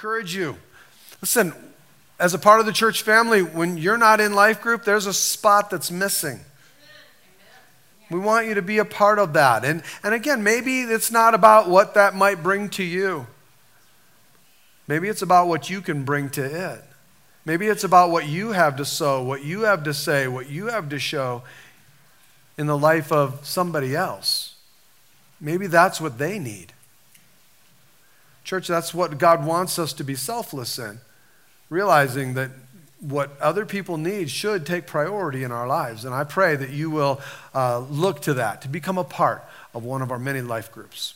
encourage you. Listen, as a part of the church family, when you're not in life group, there's a spot that's missing. We want you to be a part of that. And, and again, maybe it's not about what that might bring to you. Maybe it's about what you can bring to it. Maybe it's about what you have to sow, what you have to say, what you have to show in the life of somebody else. Maybe that's what they need. Church, that's what God wants us to be selfless in, realizing that what other people need should take priority in our lives. And I pray that you will uh, look to that to become a part of one of our many life groups.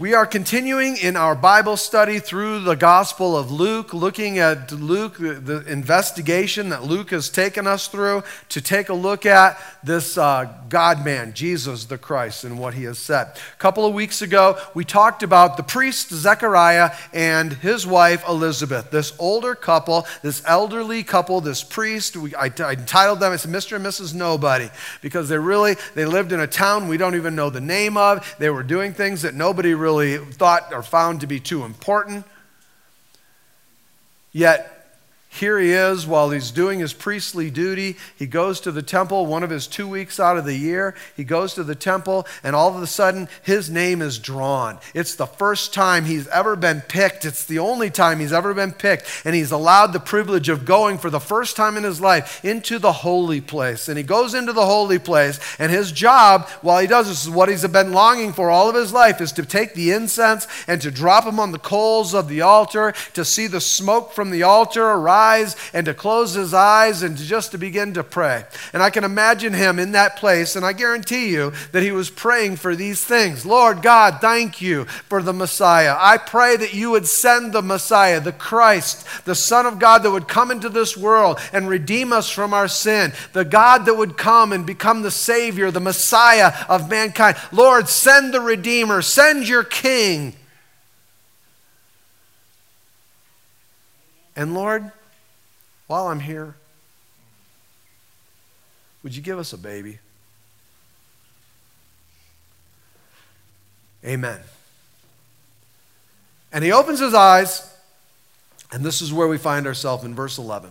We are continuing in our Bible study through the Gospel of Luke, looking at Luke, the investigation that Luke has taken us through to take a look at this uh, God man, Jesus the Christ, and what he has said. A couple of weeks ago, we talked about the priest Zechariah and his wife Elizabeth, this older couple, this elderly couple, this priest. We, I, I entitled them, Mr. and Mrs. Nobody, because they really, they lived in a town we don't even know the name of. They were doing things that nobody really really thought or found to be too important. Yet here he is while he's doing his priestly duty. He goes to the temple one of his two weeks out of the year. He goes to the temple, and all of a sudden, his name is drawn. It's the first time he's ever been picked. It's the only time he's ever been picked. And he's allowed the privilege of going for the first time in his life into the holy place. And he goes into the holy place, and his job, while he does this, is what he's been longing for all of his life, is to take the incense and to drop them on the coals of the altar, to see the smoke from the altar arise eyes and to close his eyes and to just to begin to pray. And I can imagine him in that place, and I guarantee you that he was praying for these things. Lord God, thank you for the Messiah. I pray that you would send the Messiah, the Christ, the Son of God that would come into this world and redeem us from our sin, the God that would come and become the Savior, the Messiah of mankind. Lord, send the Redeemer, send your King. And Lord, while I'm here, would you give us a baby? Amen. And he opens his eyes, and this is where we find ourselves in verse 11.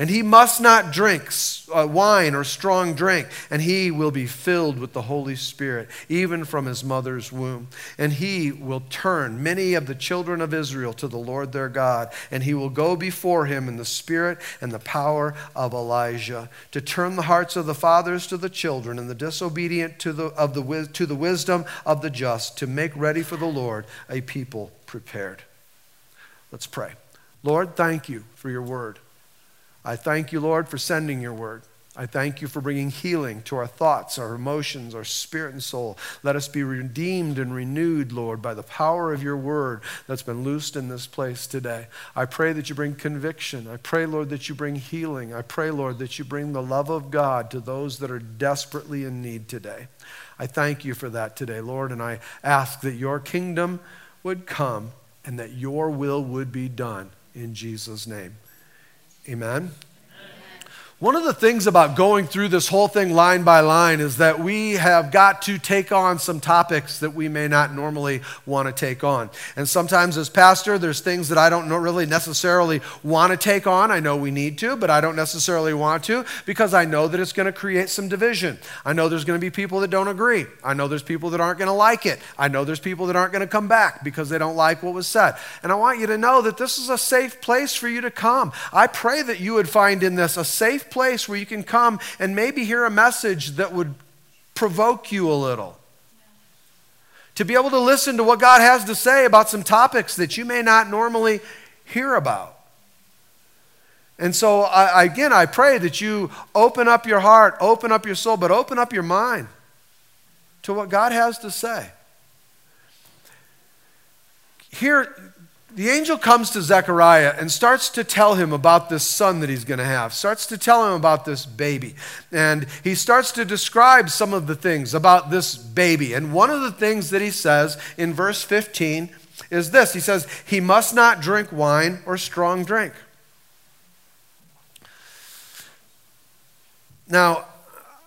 And he must not drink uh, wine or strong drink, and he will be filled with the Holy Spirit, even from his mother's womb. And he will turn many of the children of Israel to the Lord their God, and he will go before him in the spirit and the power of Elijah, to turn the hearts of the fathers to the children, and the disobedient to the, of the, to the wisdom of the just, to make ready for the Lord a people prepared. Let's pray. Lord, thank you for your word. I thank you, Lord, for sending your word. I thank you for bringing healing to our thoughts, our emotions, our spirit and soul. Let us be redeemed and renewed, Lord, by the power of your word that's been loosed in this place today. I pray that you bring conviction. I pray, Lord, that you bring healing. I pray, Lord, that you bring the love of God to those that are desperately in need today. I thank you for that today, Lord, and I ask that your kingdom would come and that your will would be done in Jesus' name. Amen. One of the things about going through this whole thing line by line is that we have got to take on some topics that we may not normally want to take on. And sometimes, as pastor, there's things that I don't really necessarily want to take on. I know we need to, but I don't necessarily want to because I know that it's going to create some division. I know there's going to be people that don't agree. I know there's people that aren't going to like it. I know there's people that aren't going to come back because they don't like what was said. And I want you to know that this is a safe place for you to come. I pray that you would find in this a safe place where you can come and maybe hear a message that would provoke you a little. To be able to listen to what God has to say about some topics that you may not normally hear about. And so, I, again, I pray that you open up your heart, open up your soul, but open up your mind to what God has to say. here, the angel comes to Zechariah and starts to tell him about this son that he's going to have, starts to tell him about this baby. And he starts to describe some of the things about this baby. And one of the things that he says in verse 15 is this He says, He must not drink wine or strong drink. Now,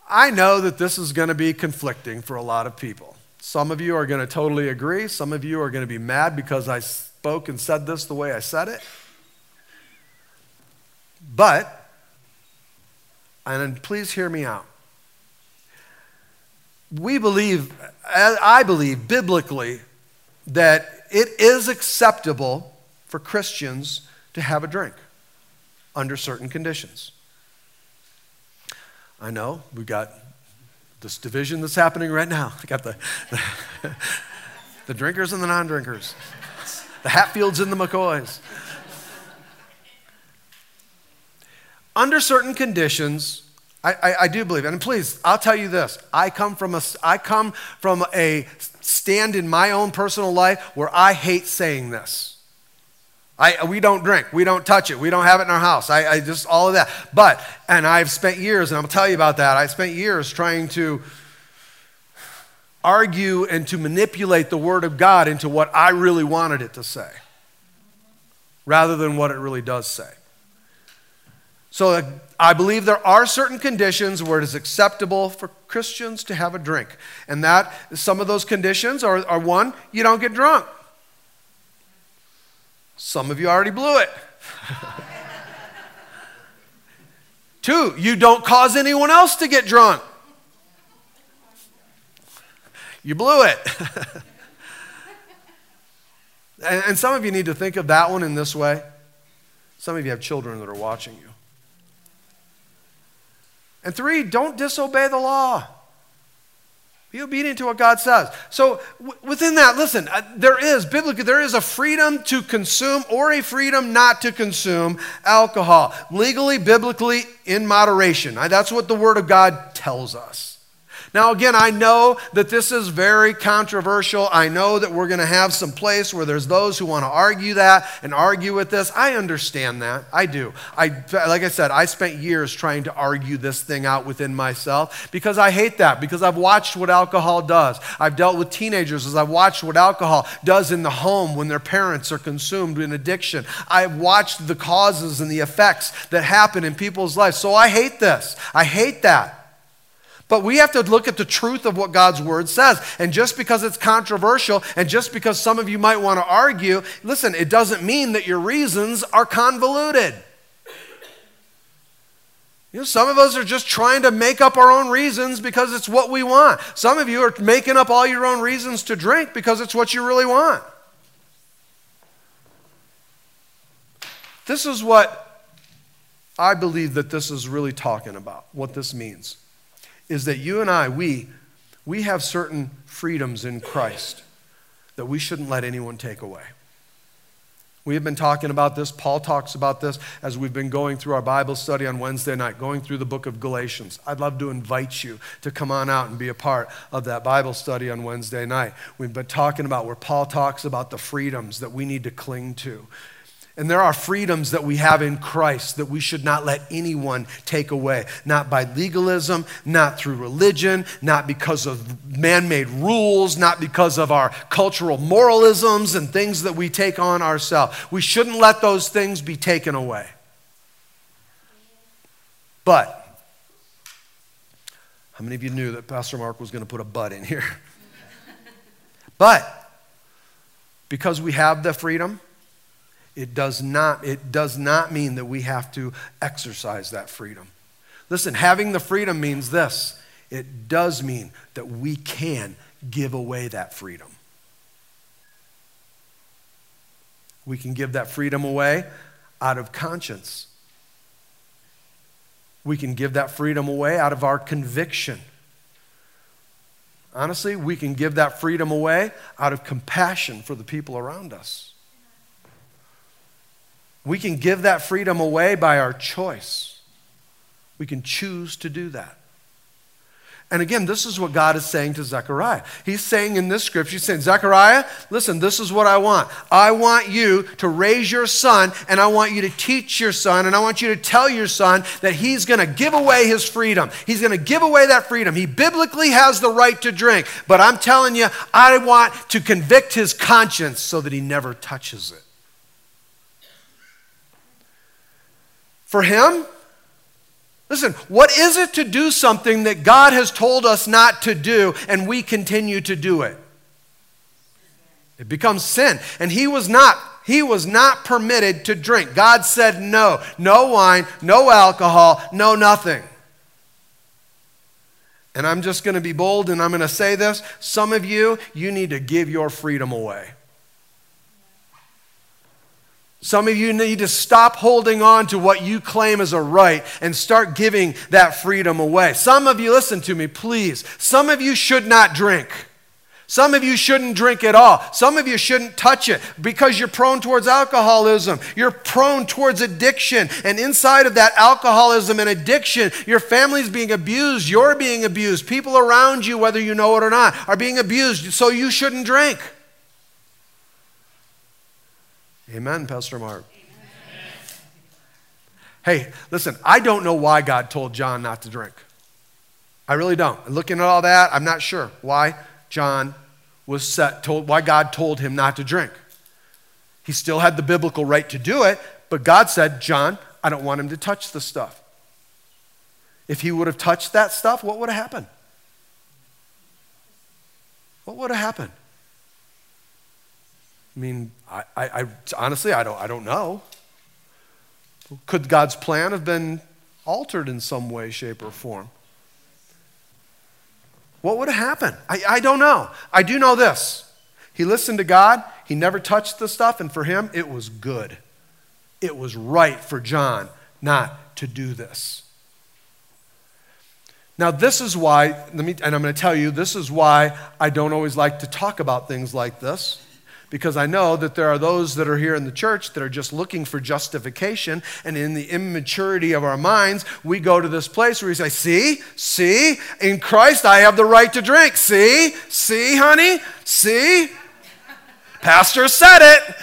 I know that this is going to be conflicting for a lot of people. Some of you are going to totally agree. Some of you are going to be mad because I spoke and said this the way I said it. But, and please hear me out. We believe, I believe biblically, that it is acceptable for Christians to have a drink under certain conditions. I know we've got this division that's happening right now. We got the, the, the drinkers and the non drinkers, the Hatfields and the McCoys. Under certain conditions, I, I, I, do believe, and please, I'll tell you this: I come from a, I come from a stand in my own personal life where I hate saying this. I, we don't drink. We don't touch it. We don't have it in our house. I, I just, all of that. But, and I've spent years, and I'll tell you about that. I spent years trying to argue and to manipulate the Word of God into what I really wanted it to say rather than what it really does say. So uh, I believe there are certain conditions where it is acceptable for Christians to have a drink. And that, some of those conditions are, are one, you don't get drunk. Some of you already blew it. Two, you don't cause anyone else to get drunk. You blew it. and, and some of you need to think of that one in this way. Some of you have children that are watching you. And three, don't disobey the law. Be obedient to what God says. So, w- within that, listen, uh, there is, biblically, there is a freedom to consume or a freedom not to consume alcohol. Legally, biblically, in moderation. That's what the Word of God tells us. Now, again, I know that this is very controversial. I know that we're going to have some place where there's those who want to argue that and argue with this. I understand that. I do. I, like I said, I spent years trying to argue this thing out within myself because I hate that, because I've watched what alcohol does. I've dealt with teenagers as I've watched what alcohol does in the home when their parents are consumed in addiction. I've watched the causes and the effects that happen in people's lives. So I hate this. I hate that. But we have to look at the truth of what God's word says. And just because it's controversial and just because some of you might want to argue, listen, it doesn't mean that your reasons are convoluted. You know, some of us are just trying to make up our own reasons because it's what we want. Some of you are making up all your own reasons to drink because it's what you really want. This is what I believe that this is really talking about, what this means is that you and I, we, we have certain freedoms in Christ that we shouldn't let anyone take away. We have been talking about this. Paul talks about this as we've been going through our Bible study on Wednesday night, going through the book of Galatians. I'd love to invite you to come on out and be a part of that Bible study on Wednesday night. We've been talking about where Paul talks about the freedoms that we need to cling to. And there are freedoms that we have in Christ that we should not let anyone take away. Not by legalism, not through religion, not because of man made rules, not because of our cultural moralisms and things that we take on ourselves. We shouldn't let those things be taken away. But, how many of you knew that Pastor Mark was going to put a but in here? but, because we have the freedom, it does not, it does not mean that we have to exercise that freedom. Listen, having the freedom means this it does mean that we can give away that freedom. We can give that freedom away out of conscience. We can give that freedom away out of our conviction. Honestly, we can give that freedom away out of compassion for the people around us. We can give that freedom away by our choice. We can choose to do that. And again, this is what God is saying to Zechariah. He's saying in this scripture, he's saying, Zechariah, listen, this is what I want. I want you to raise your son, and I want you to teach your son, and I want you to tell your son that he's going to give away his freedom. He's going to give away that freedom. He biblically has the right to drink, but I'm telling you, I want to convict his conscience so that he never touches it. For him, Listen, what is it to do something that God has told us not to do and we continue to do it? It becomes sin. And he was not he was not permitted to drink. God said no. No wine, no alcohol, no nothing. And I'm just going to be bold and I'm going to say this. Some of you, you need to give your freedom away. Some of you need to stop holding on to what you claim as a right and start giving that freedom away. Some of you, listen to me, please. Some of you should not drink. Some of you shouldn't drink at all. Some of you shouldn't touch it because you're prone towards alcoholism. You're prone towards addiction. And inside of that alcoholism and addiction, your family's being abused. You're being abused. People around you, whether you know it or not, are being abused. So you shouldn't drink. Amen, Pastor Mark. Hey, listen, I don't know why God told John not to drink. I really don't. Looking at all that, I'm not sure why John was set, told, why God told him not to drink. He still had the biblical right to do it, but God said, John, I don't want him to touch the stuff. If he would have touched that stuff, what would have happened? What would have happened? I mean, I, I, I, honestly, I don't, I don't know. Could God's plan have been altered in some way, shape, or form? What would have happened? I, I don't know. I do know this. He listened to God, he never touched the stuff, and for him, it was good. It was right for John not to do this. Now, this is why, let me, and I'm going to tell you, this is why I don't always like to talk about things like this because I know that there are those that are here in the church that are just looking for justification. And in the immaturity of our minds, we go to this place where we say, See, see, in Christ I have the right to drink. See, see, honey, see. Pastor said it.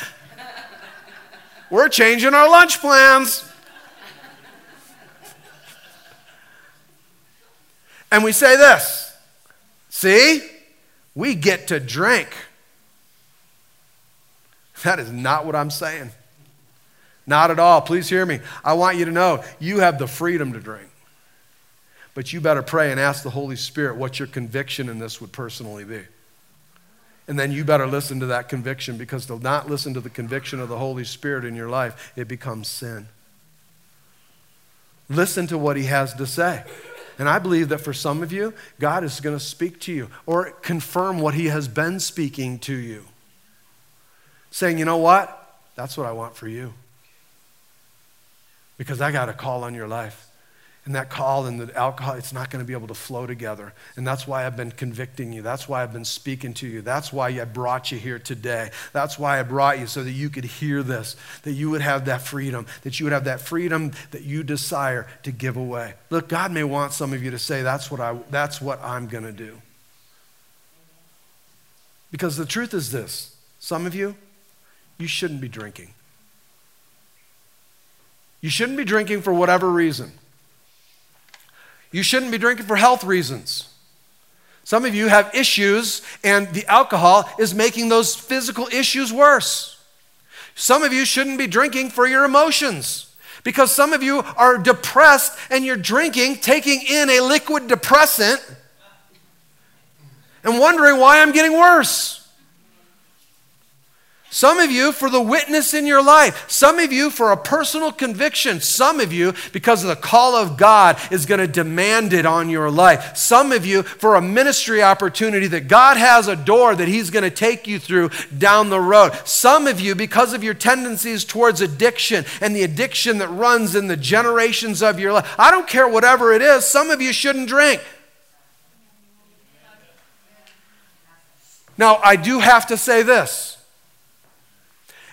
We're changing our lunch plans. And we say this See, we get to drink. That is not what I'm saying. Not at all. Please hear me. I want you to know you have the freedom to drink. But you better pray and ask the Holy Spirit what your conviction in this would personally be. And then you better listen to that conviction because to not listen to the conviction of the Holy Spirit in your life, it becomes sin. Listen to what He has to say. And I believe that for some of you, God is going to speak to you or confirm what He has been speaking to you saying, you know what? That's what I want for you. Because I got a call on your life. And that call and the alcohol, it's not going to be able to flow together. And that's why I've been convicting you. That's why I've been speaking to you. That's why I brought you here today. That's why I brought you so that you could hear this, that you would have that freedom, that you would have that freedom that you desire to give away. Look, God may want some of you to say, that's what, I, that's what I'm going to do. Because the truth is this some of you, you shouldn't be drinking. You shouldn't be drinking for whatever reason. You shouldn't be drinking for health reasons. Some of you have issues, and the alcohol is making those physical issues worse. Some of you shouldn't be drinking for your emotions because some of you are depressed and you're drinking, taking in a liquid depressant, and wondering why I'm getting worse. Some of you for the witness in your life. Some of you for a personal conviction. Some of you because of the call of God is going to demand it on your life. Some of you for a ministry opportunity that God has a door that He's going to take you through down the road. Some of you because of your tendencies towards addiction and the addiction that runs in the generations of your life. I don't care whatever it is, some of you shouldn't drink. Now, I do have to say this.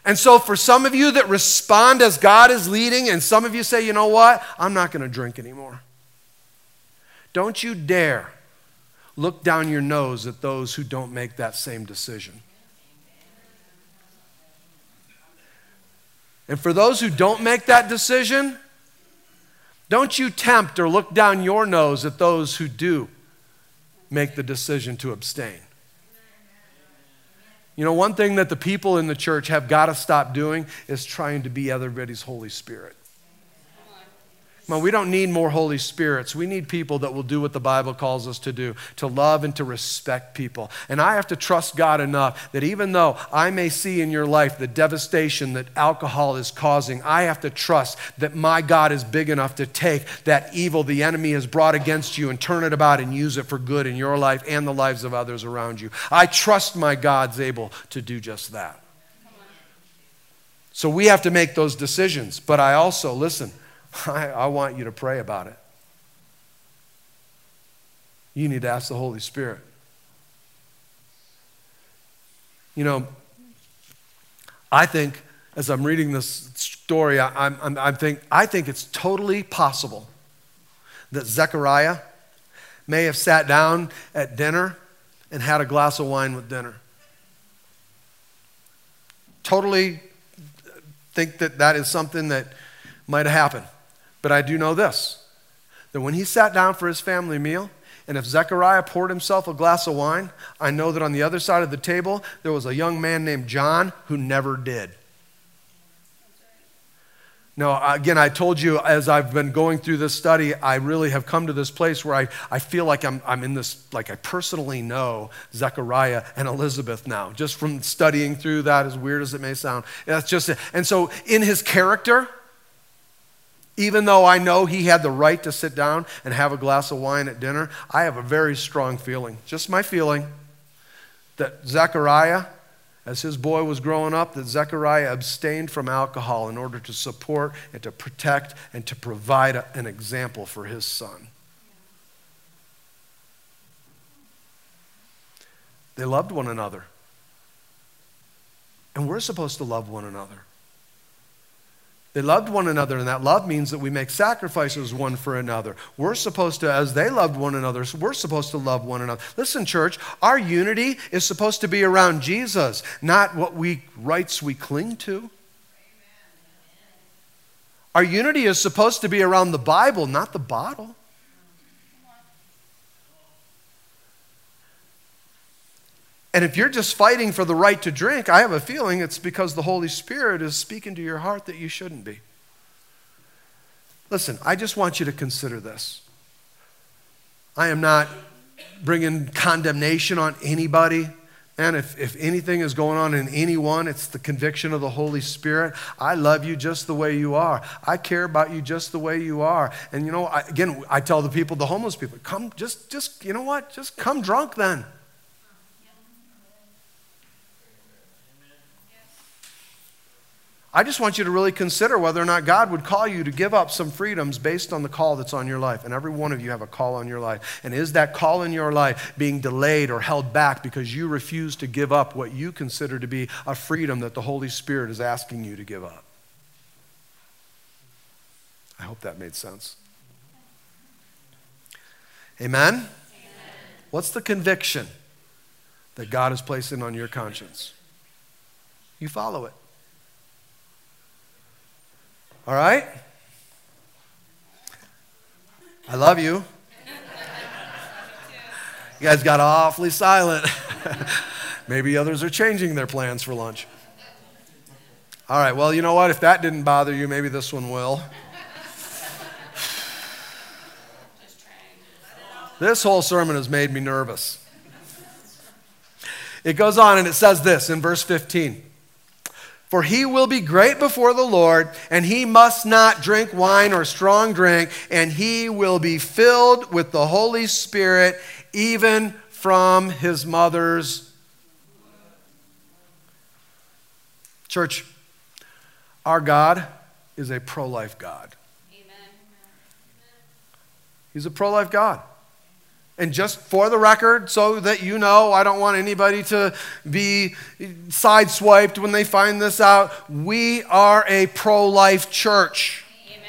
And so, for some of you that respond as God is leading, and some of you say, you know what, I'm not going to drink anymore. Don't you dare look down your nose at those who don't make that same decision. And for those who don't make that decision, don't you tempt or look down your nose at those who do make the decision to abstain. You know, one thing that the people in the church have got to stop doing is trying to be everybody's Holy Spirit. Well, we don't need more Holy Spirits. We need people that will do what the Bible calls us to do to love and to respect people. And I have to trust God enough that even though I may see in your life the devastation that alcohol is causing, I have to trust that my God is big enough to take that evil the enemy has brought against you and turn it about and use it for good in your life and the lives of others around you. I trust my God's able to do just that. So we have to make those decisions. But I also, listen, I, I want you to pray about it. You need to ask the Holy Spirit. You know, I think as I'm reading this story, I, I'm, I'm think, I think it's totally possible that Zechariah may have sat down at dinner and had a glass of wine with dinner. Totally think that that is something that might have happened. But I do know this that when he sat down for his family meal, and if Zechariah poured himself a glass of wine, I know that on the other side of the table, there was a young man named John who never did. Now, again, I told you as I've been going through this study, I really have come to this place where I, I feel like I'm, I'm in this, like I personally know Zechariah and Elizabeth now, just from studying through that, as weird as it may sound. That's just it. And so, in his character, even though I know he had the right to sit down and have a glass of wine at dinner, I have a very strong feeling, just my feeling, that Zechariah, as his boy was growing up, that Zechariah abstained from alcohol in order to support and to protect and to provide a, an example for his son. They loved one another. And we're supposed to love one another. They loved one another, and that love means that we make sacrifices one for another. We're supposed to, as they loved one another, we're supposed to love one another. Listen, church, our unity is supposed to be around Jesus, not what we rights we cling to. Our unity is supposed to be around the Bible, not the bottle. And if you're just fighting for the right to drink, I have a feeling it's because the Holy Spirit is speaking to your heart that you shouldn't be. Listen, I just want you to consider this. I am not bringing condemnation on anybody. And if, if anything is going on in anyone, it's the conviction of the Holy Spirit. I love you just the way you are. I care about you just the way you are. And you know, I, again, I tell the people, the homeless people, come, just, just, you know what? Just come drunk then. I just want you to really consider whether or not God would call you to give up some freedoms based on the call that's on your life. And every one of you have a call on your life. And is that call in your life being delayed or held back because you refuse to give up what you consider to be a freedom that the Holy Spirit is asking you to give up? I hope that made sense. Amen? Amen. What's the conviction that God is placing on your conscience? You follow it. All right? I love you. You guys got awfully silent. Maybe others are changing their plans for lunch. All right, well, you know what? If that didn't bother you, maybe this one will. This whole sermon has made me nervous. It goes on and it says this in verse 15 for he will be great before the Lord, and he must not drink wine or strong drink, and he will be filled with the Holy Spirit even from his mother's. Church, our God is a pro life God. Amen. He's a pro life God. And just for the record, so that you know, I don't want anybody to be sideswiped when they find this out. We are a pro life church. Amen.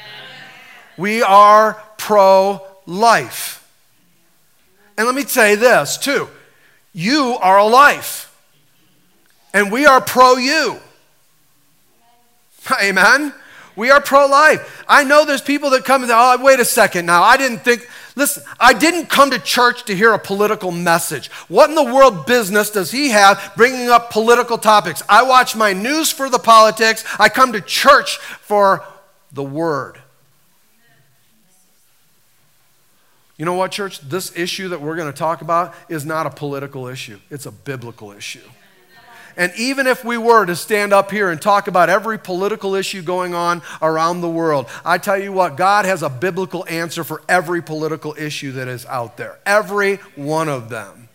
We are pro life. And let me say this too you are a life, and we are pro you. Amen. We are pro life. I know there's people that come and say, oh, wait a second now. I didn't think, listen, I didn't come to church to hear a political message. What in the world business does he have bringing up political topics? I watch my news for the politics. I come to church for the word. You know what, church? This issue that we're going to talk about is not a political issue, it's a biblical issue. And even if we were to stand up here and talk about every political issue going on around the world, I tell you what, God has a biblical answer for every political issue that is out there. Every one of them.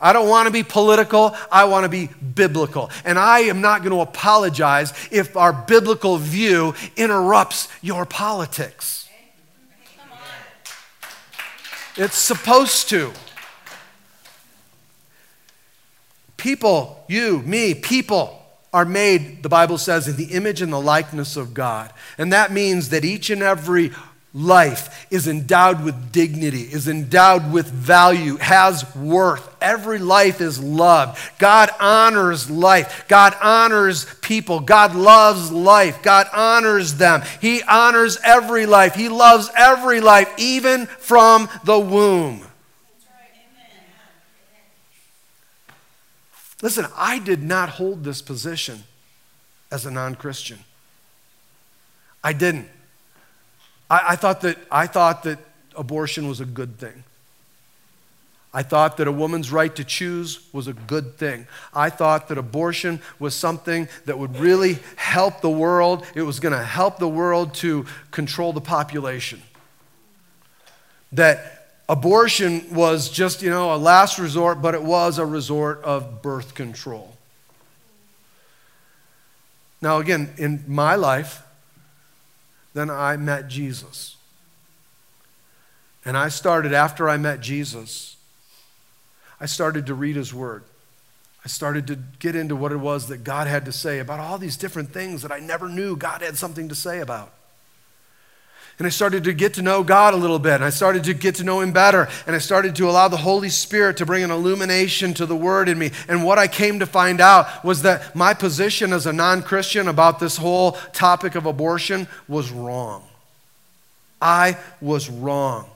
I don't want to be political, I want to be biblical. And I am not going to apologize if our biblical view interrupts your politics. It's supposed to. People, you, me, people are made, the Bible says, in the image and the likeness of God. And that means that each and every life is endowed with dignity, is endowed with value, has worth. Every life is loved. God honors life. God honors people. God loves life. God honors them. He honors every life. He loves every life, even from the womb. Listen, I did not hold this position as a non Christian. I didn't. I, I, thought that, I thought that abortion was a good thing. I thought that a woman's right to choose was a good thing. I thought that abortion was something that would really help the world. It was going to help the world to control the population. That abortion was just, you know, a last resort, but it was a resort of birth control. Now, again, in my life, then I met Jesus. And I started, after I met Jesus, I started to read his word. I started to get into what it was that God had to say about all these different things that I never knew God had something to say about. And I started to get to know God a little bit. And I started to get to know Him better. And I started to allow the Holy Spirit to bring an illumination to the Word in me. And what I came to find out was that my position as a non Christian about this whole topic of abortion was wrong. I was wrong.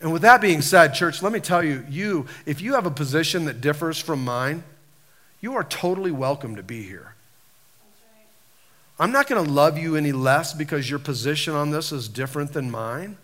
And with that being said, church, let me tell you, you, if you have a position that differs from mine, you are totally welcome to be here. I'm not going to love you any less because your position on this is different than mine.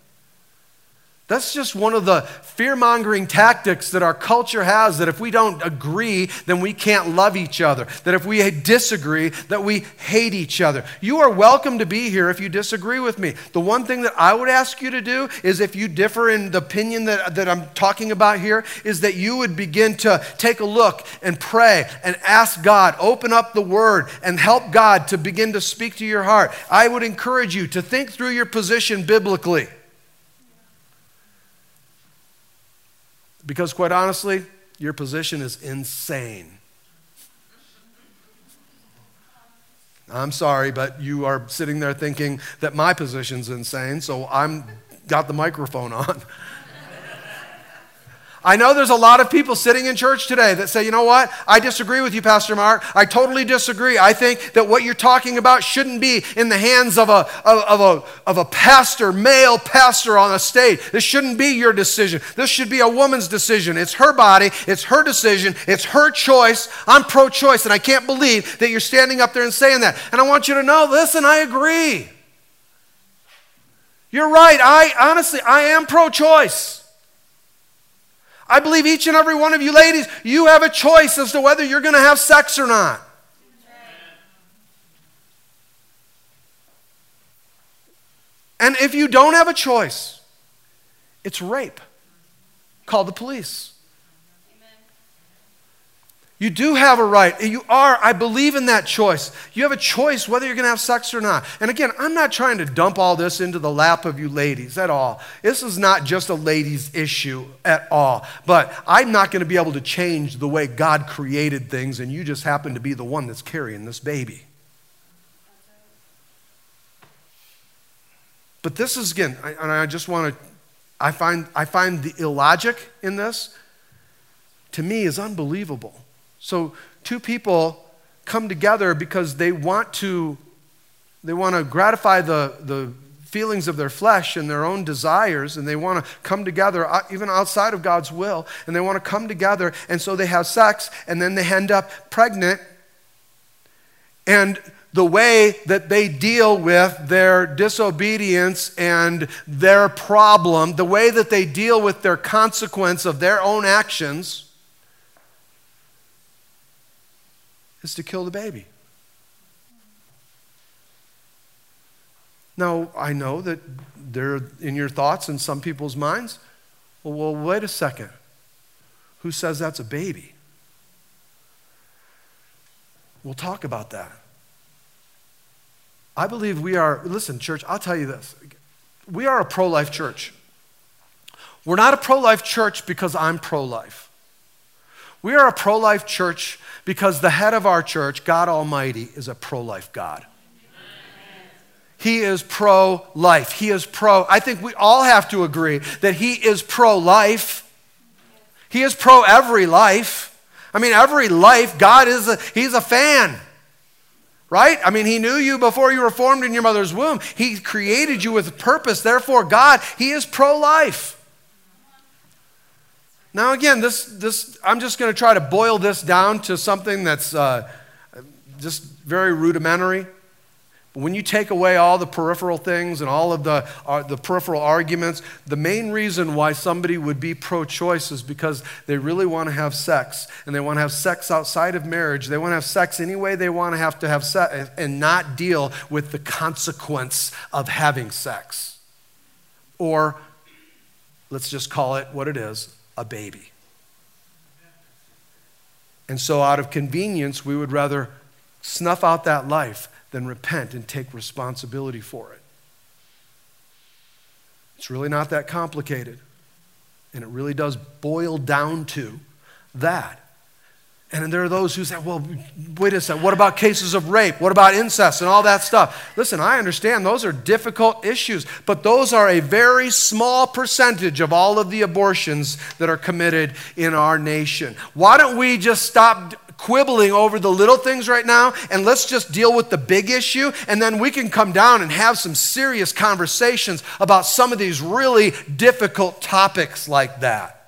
That's just one of the fear mongering tactics that our culture has that if we don't agree, then we can't love each other. That if we disagree, that we hate each other. You are welcome to be here if you disagree with me. The one thing that I would ask you to do is if you differ in the opinion that, that I'm talking about here, is that you would begin to take a look and pray and ask God, open up the word and help God to begin to speak to your heart. I would encourage you to think through your position biblically. Because, quite honestly, your position is insane. I'm sorry, but you are sitting there thinking that my position's insane, so I'm got the microphone on. I know there's a lot of people sitting in church today that say, you know what? I disagree with you, Pastor Mark. I totally disagree. I think that what you're talking about shouldn't be in the hands of a, of, a, of a pastor, male pastor on a stage. This shouldn't be your decision. This should be a woman's decision. It's her body, it's her decision, it's her choice. I'm pro choice, and I can't believe that you're standing up there and saying that. And I want you to know listen, I agree. You're right. I honestly, I am pro choice. I believe each and every one of you ladies, you have a choice as to whether you're going to have sex or not. And if you don't have a choice, it's rape. Call the police. You do have a right. You are, I believe in that choice. You have a choice whether you're going to have sex or not. And again, I'm not trying to dump all this into the lap of you ladies at all. This is not just a ladies' issue at all. But I'm not going to be able to change the way God created things, and you just happen to be the one that's carrying this baby. But this is, again, I, and I just want to I find, I find the illogic in this, to me, is unbelievable. So, two people come together because they want to, they want to gratify the, the feelings of their flesh and their own desires, and they want to come together uh, even outside of God's will, and they want to come together, and so they have sex, and then they end up pregnant. And the way that they deal with their disobedience and their problem, the way that they deal with their consequence of their own actions, is to kill the baby. Now, I know that they're in your thoughts and some people's minds. Well, well, wait a second. Who says that's a baby? We'll talk about that. I believe we are, listen, church, I'll tell you this. We are a pro life church. We're not a pro life church because I'm pro life. We are a pro life church because the head of our church, God Almighty, is a pro life God. He is pro life. He is pro. I think we all have to agree that He is pro life. He is pro every life. I mean, every life, God is a, He's a fan. Right? I mean, He knew you before you were formed in your mother's womb. He created you with purpose. Therefore, God, He is pro life. Now, again, this, this, I'm just going to try to boil this down to something that's uh, just very rudimentary. But when you take away all the peripheral things and all of the, uh, the peripheral arguments, the main reason why somebody would be pro choice is because they really want to have sex. And they want to have sex outside of marriage. They want to have sex any way they want to have to have sex and not deal with the consequence of having sex. Or, let's just call it what it is a baby. And so, out of convenience, we would rather snuff out that life than repent and take responsibility for it. It's really not that complicated. And it really does boil down to that. And there are those who say, well, wait a second, what about cases of rape? What about incest and all that stuff? Listen, I understand those are difficult issues, but those are a very small percentage of all of the abortions that are committed in our nation. Why don't we just stop quibbling over the little things right now and let's just deal with the big issue and then we can come down and have some serious conversations about some of these really difficult topics like that?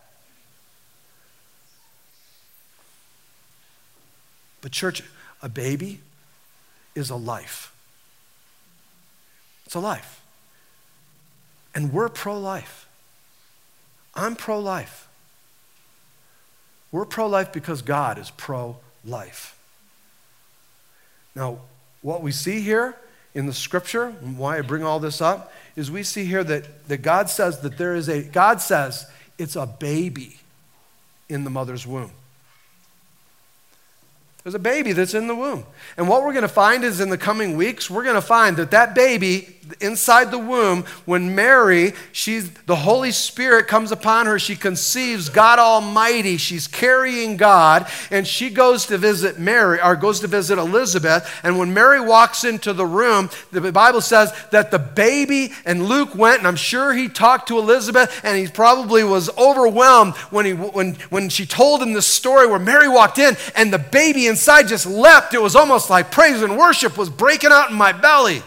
But, church, a baby is a life. It's a life. And we're pro life. I'm pro life. We're pro life because God is pro life. Now, what we see here in the scripture, and why I bring all this up, is we see here that, that God says that there is a, God says it's a baby in the mother's womb. There's a baby that's in the womb. And what we're going to find is in the coming weeks, we're going to find that that baby inside the womb, when Mary, she's, the Holy Spirit comes upon her, she conceives God Almighty. She's carrying God, and she goes to visit Mary, or goes to visit Elizabeth. And when Mary walks into the room, the Bible says that the baby, and Luke went, and I'm sure he talked to Elizabeth, and he probably was overwhelmed when, he, when, when she told him the story where Mary walked in, and the baby inside just leapt. It was almost like praise and worship was breaking out in my belly.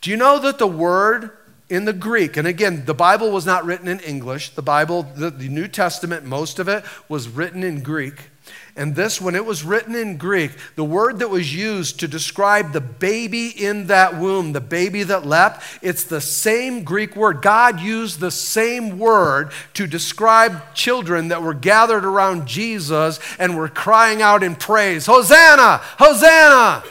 Do you know that the word in the Greek, and again, the Bible was not written in English, the Bible, the, the New Testament, most of it was written in Greek. And this, when it was written in Greek, the word that was used to describe the baby in that womb, the baby that leapt, it's the same Greek word. God used the same word to describe children that were gathered around Jesus and were crying out in praise Hosanna! Hosanna!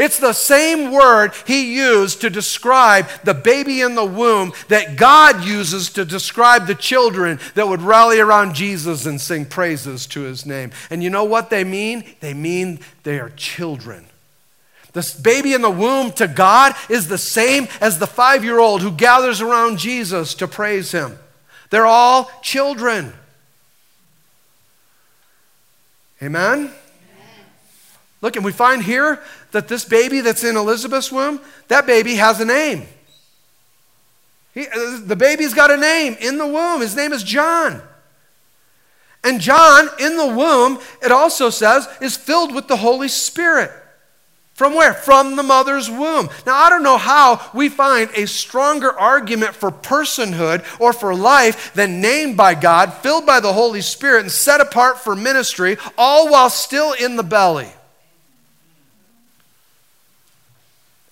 It's the same word he used to describe the baby in the womb that God uses to describe the children that would rally around Jesus and sing praises to his name. And you know what they mean? They mean they are children. This baby in the womb to God is the same as the five year old who gathers around Jesus to praise him. They're all children. Amen? Look, and we find here that this baby that's in Elizabeth's womb, that baby has a name. He, uh, the baby's got a name in the womb. His name is John. And John, in the womb, it also says, is filled with the Holy Spirit. From where? From the mother's womb. Now, I don't know how we find a stronger argument for personhood or for life than named by God, filled by the Holy Spirit, and set apart for ministry, all while still in the belly.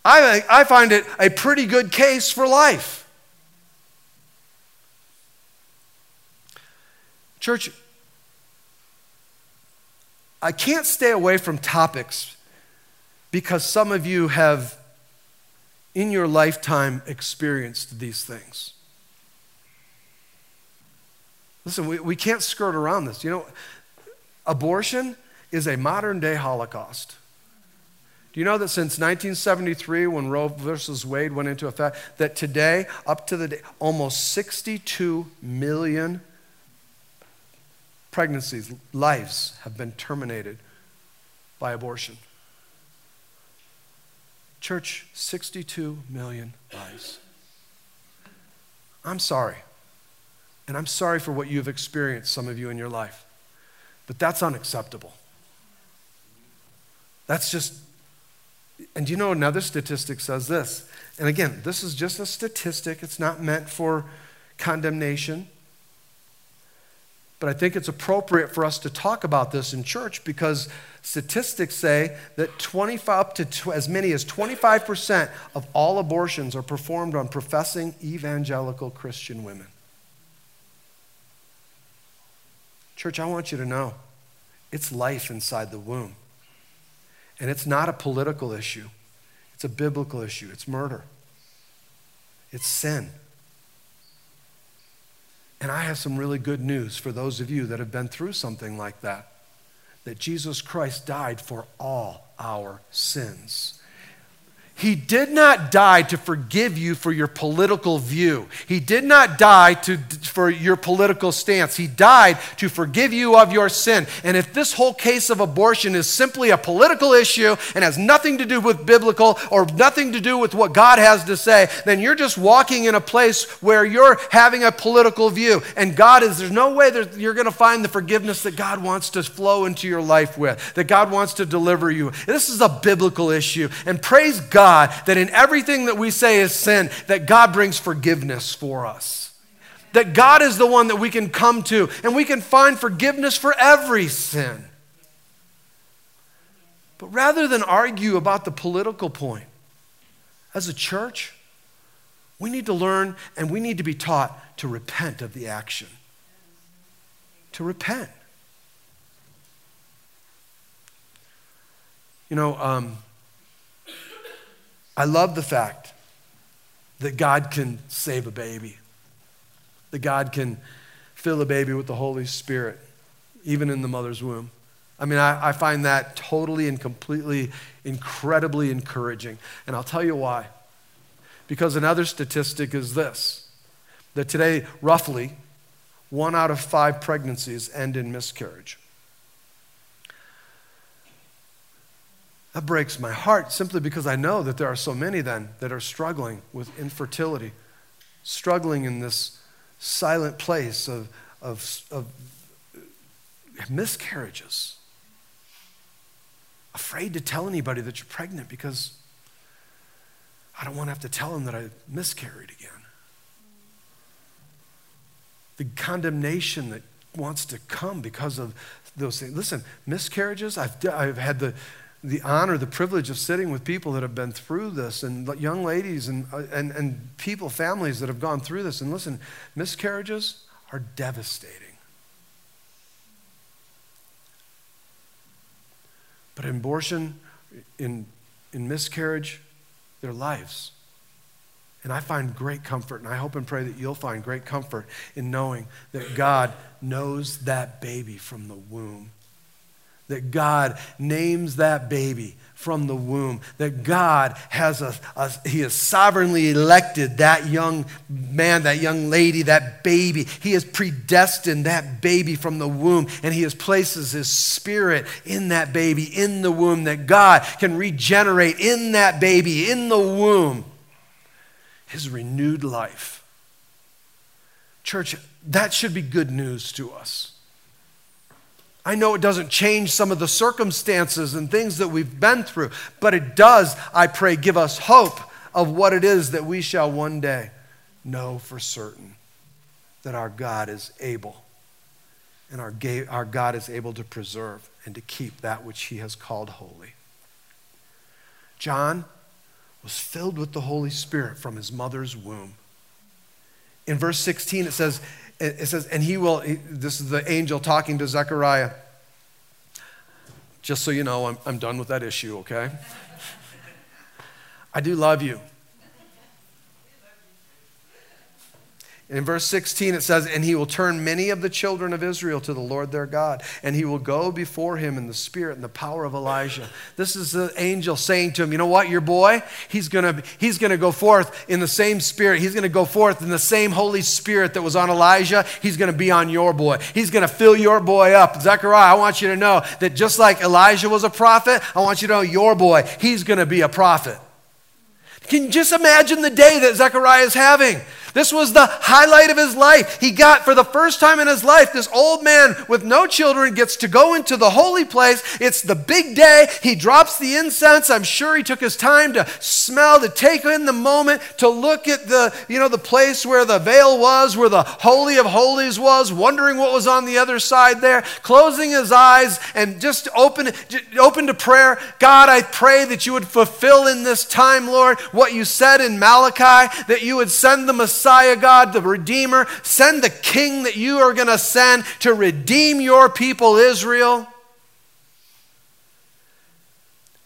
I, I find it a pretty good case for life. Church, I can't stay away from topics because some of you have, in your lifetime, experienced these things. Listen, we, we can't skirt around this. You know, abortion is a modern day Holocaust. You know that since 1973, when Roe versus Wade went into effect, that today, up to the day, almost 62 million pregnancies, lives have been terminated by abortion? Church, 62 million lives. I'm sorry. And I'm sorry for what you've experienced, some of you in your life. But that's unacceptable. That's just, and you know, another statistic says this. And again, this is just a statistic, it's not meant for condemnation. But I think it's appropriate for us to talk about this in church because statistics say that 25 up to as many as 25% of all abortions are performed on professing evangelical Christian women. Church, I want you to know it's life inside the womb. And it's not a political issue, it's a biblical issue. It's murder, it's sin. And I have some really good news for those of you that have been through something like that that Jesus Christ died for all our sins. He did not die to forgive you for your political view. He did not die to, for your political stance. He died to forgive you of your sin. And if this whole case of abortion is simply a political issue and has nothing to do with biblical or nothing to do with what God has to say, then you're just walking in a place where you're having a political view. And God is, there's no way that you're going to find the forgiveness that God wants to flow into your life with, that God wants to deliver you. This is a biblical issue. And praise God God that in everything that we say is sin, that God brings forgiveness for us. That God is the one that we can come to and we can find forgiveness for every sin. But rather than argue about the political point, as a church, we need to learn and we need to be taught to repent of the action. To repent. You know, um, I love the fact that God can save a baby, that God can fill a baby with the Holy Spirit, even in the mother's womb. I mean, I, I, find that totally and completely incredibly encouraging. And I'll tell you why. Because another statistic is this that today, roughly, one out of five pregnancies end in miscarriage. That breaks my heart simply because I know that there are so many then that are struggling with infertility, struggling in this silent place of, of, of miscarriages. Afraid to tell anybody that you're pregnant because I don't want to have to tell them that I miscarried again. The condemnation that wants to come because of those things. Listen, miscarriages, I've, I've had the the honor, the privilege of sitting with people that have been through this, and young ladies and, uh, and, and people, families that have gone through this. And listen, miscarriages are devastating. But in abortion, in, in miscarriage, their lives. And I find great comfort, and I hope and pray that you'll find great comfort in knowing that God knows that baby from the womb that God names that baby from the womb, that God has a, a, He has sovereignly elected that young man, that young lady, that baby. He has predestined that baby from the womb, and He has places His Spirit in that baby, in the womb, that God can regenerate in that baby, in the womb, His renewed life Church, that should be good news to us. I know it doesn't change some of the circumstances and things that we've been through, but it does, I pray, give us hope of what it is that we shall one day know for certain that our God is able and our, our God is able to preserve and to keep that which he has called holy. John was filled with the Holy Spirit from his mother's womb. In verse 16, it says, it says, and he will, this is the angel talking to Zechariah. Just so you know, I'm, I'm done with that issue, okay? I do love you. In verse 16, it says, And he will turn many of the children of Israel to the Lord their God, and he will go before him in the spirit and the power of Elijah. This is the angel saying to him, You know what, your boy? He's going he's to go forth in the same spirit. He's going to go forth in the same Holy Spirit that was on Elijah. He's going to be on your boy. He's going to fill your boy up. Zechariah, I want you to know that just like Elijah was a prophet, I want you to know your boy, he's going to be a prophet. Can you just imagine the day that Zechariah is having? This was the highlight of his life. He got, for the first time in his life, this old man with no children gets to go into the holy place. It's the big day. He drops the incense. I'm sure he took his time to smell, to take in the moment, to look at the, you know, the place where the veil was, where the Holy of Holies was, wondering what was on the other side there, closing his eyes and just open, open to prayer. God, I pray that you would fulfill in this time, Lord, what you said in Malachi, that you would send the Messiah Messiah, God, the Redeemer. Send the King that you are going to send to redeem your people, Israel.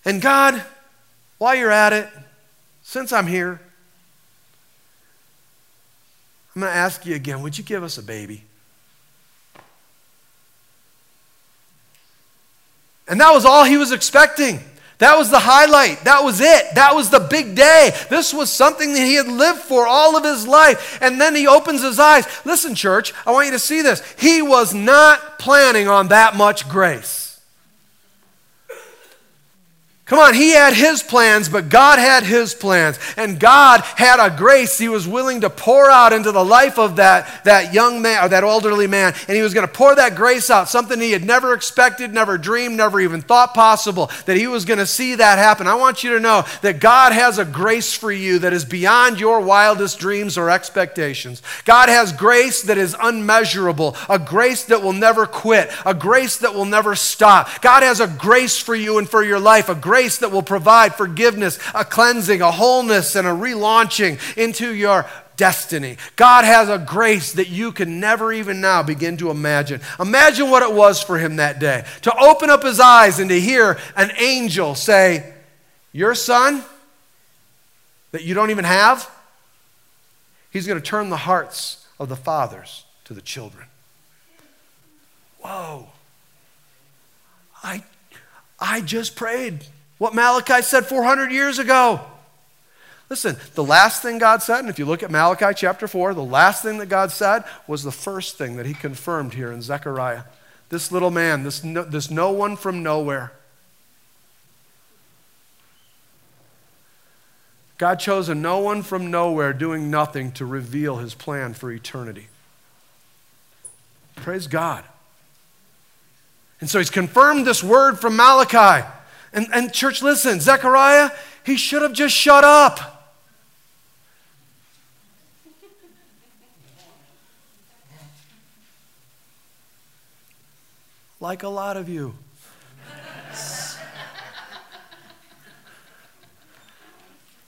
And God, while you're at it, since I'm here, I'm going to ask you again would you give us a baby? And that was all he was expecting. That was the highlight. That was it. That was the big day. This was something that he had lived for all of his life. And then he opens his eyes. Listen, church, I want you to see this. He was not planning on that much grace. Come on, he had his plans, but God had his plans. And God had a grace he was willing to pour out into the life of that, that young man or that elderly man. And he was going to pour that grace out, something he had never expected, never dreamed, never even thought possible, that he was going to see that happen. I want you to know that God has a grace for you that is beyond your wildest dreams or expectations. God has grace that is unmeasurable, a grace that will never quit, a grace that will never stop. God has a grace for you and for your life, a grace grace that will provide forgiveness, a cleansing, a wholeness, and a relaunching into your destiny. God has a grace that you can never even now begin to imagine. Imagine what it was for him that day to open up his eyes and to hear an angel say, Your son that you don't even have, he's going to turn the hearts of the fathers to the children. Whoa. I, I just prayed what Malachi said 400 years ago. Listen, the last thing God said, and if you look at Malachi chapter 4, the last thing that God said was the first thing that he confirmed here in Zechariah. This little man, this no, this no one from nowhere. God chose a no one from nowhere doing nothing to reveal his plan for eternity. Praise God. And so he's confirmed this word from Malachi. And, and church, listen, Zechariah, he should have just shut up. Like a lot of you.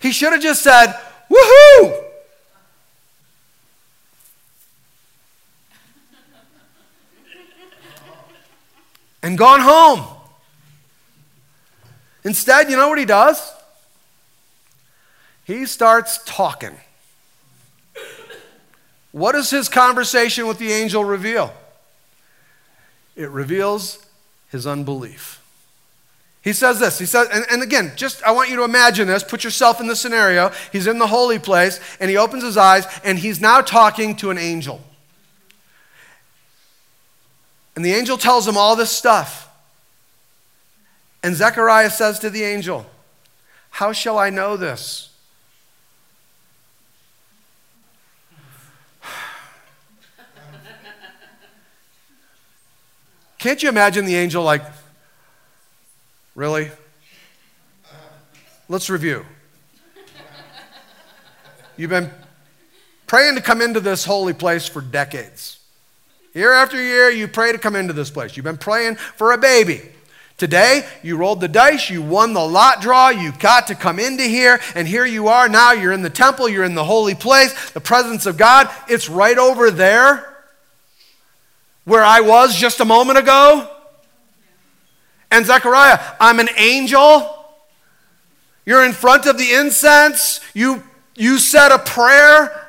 he should have just said, woohoo! and gone home. Instead, you know what he does? He starts talking. What does his conversation with the angel reveal? It reveals his unbelief. He says this. He says, and, and, again, just I want you to imagine this. Put yourself in the scenario. He's in the holy place and he opens his eyes and he's now talking to an angel. And the angel tells him all this stuff. And Zechariah says to the angel, How shall I know this? Can't you imagine the angel like, Really? Let's review. You've been praying to come into this holy place for decades. Year after year, you pray to come into this place. You've been praying for a baby. Today, you rolled the dice, you won the lot draw, you got to come into here, and here you are now. You're in the temple, you're in the holy place, the presence of God. It's right over there where I was just a moment ago. And Zechariah, I'm an angel. You're in front of the incense. You, you said a prayer.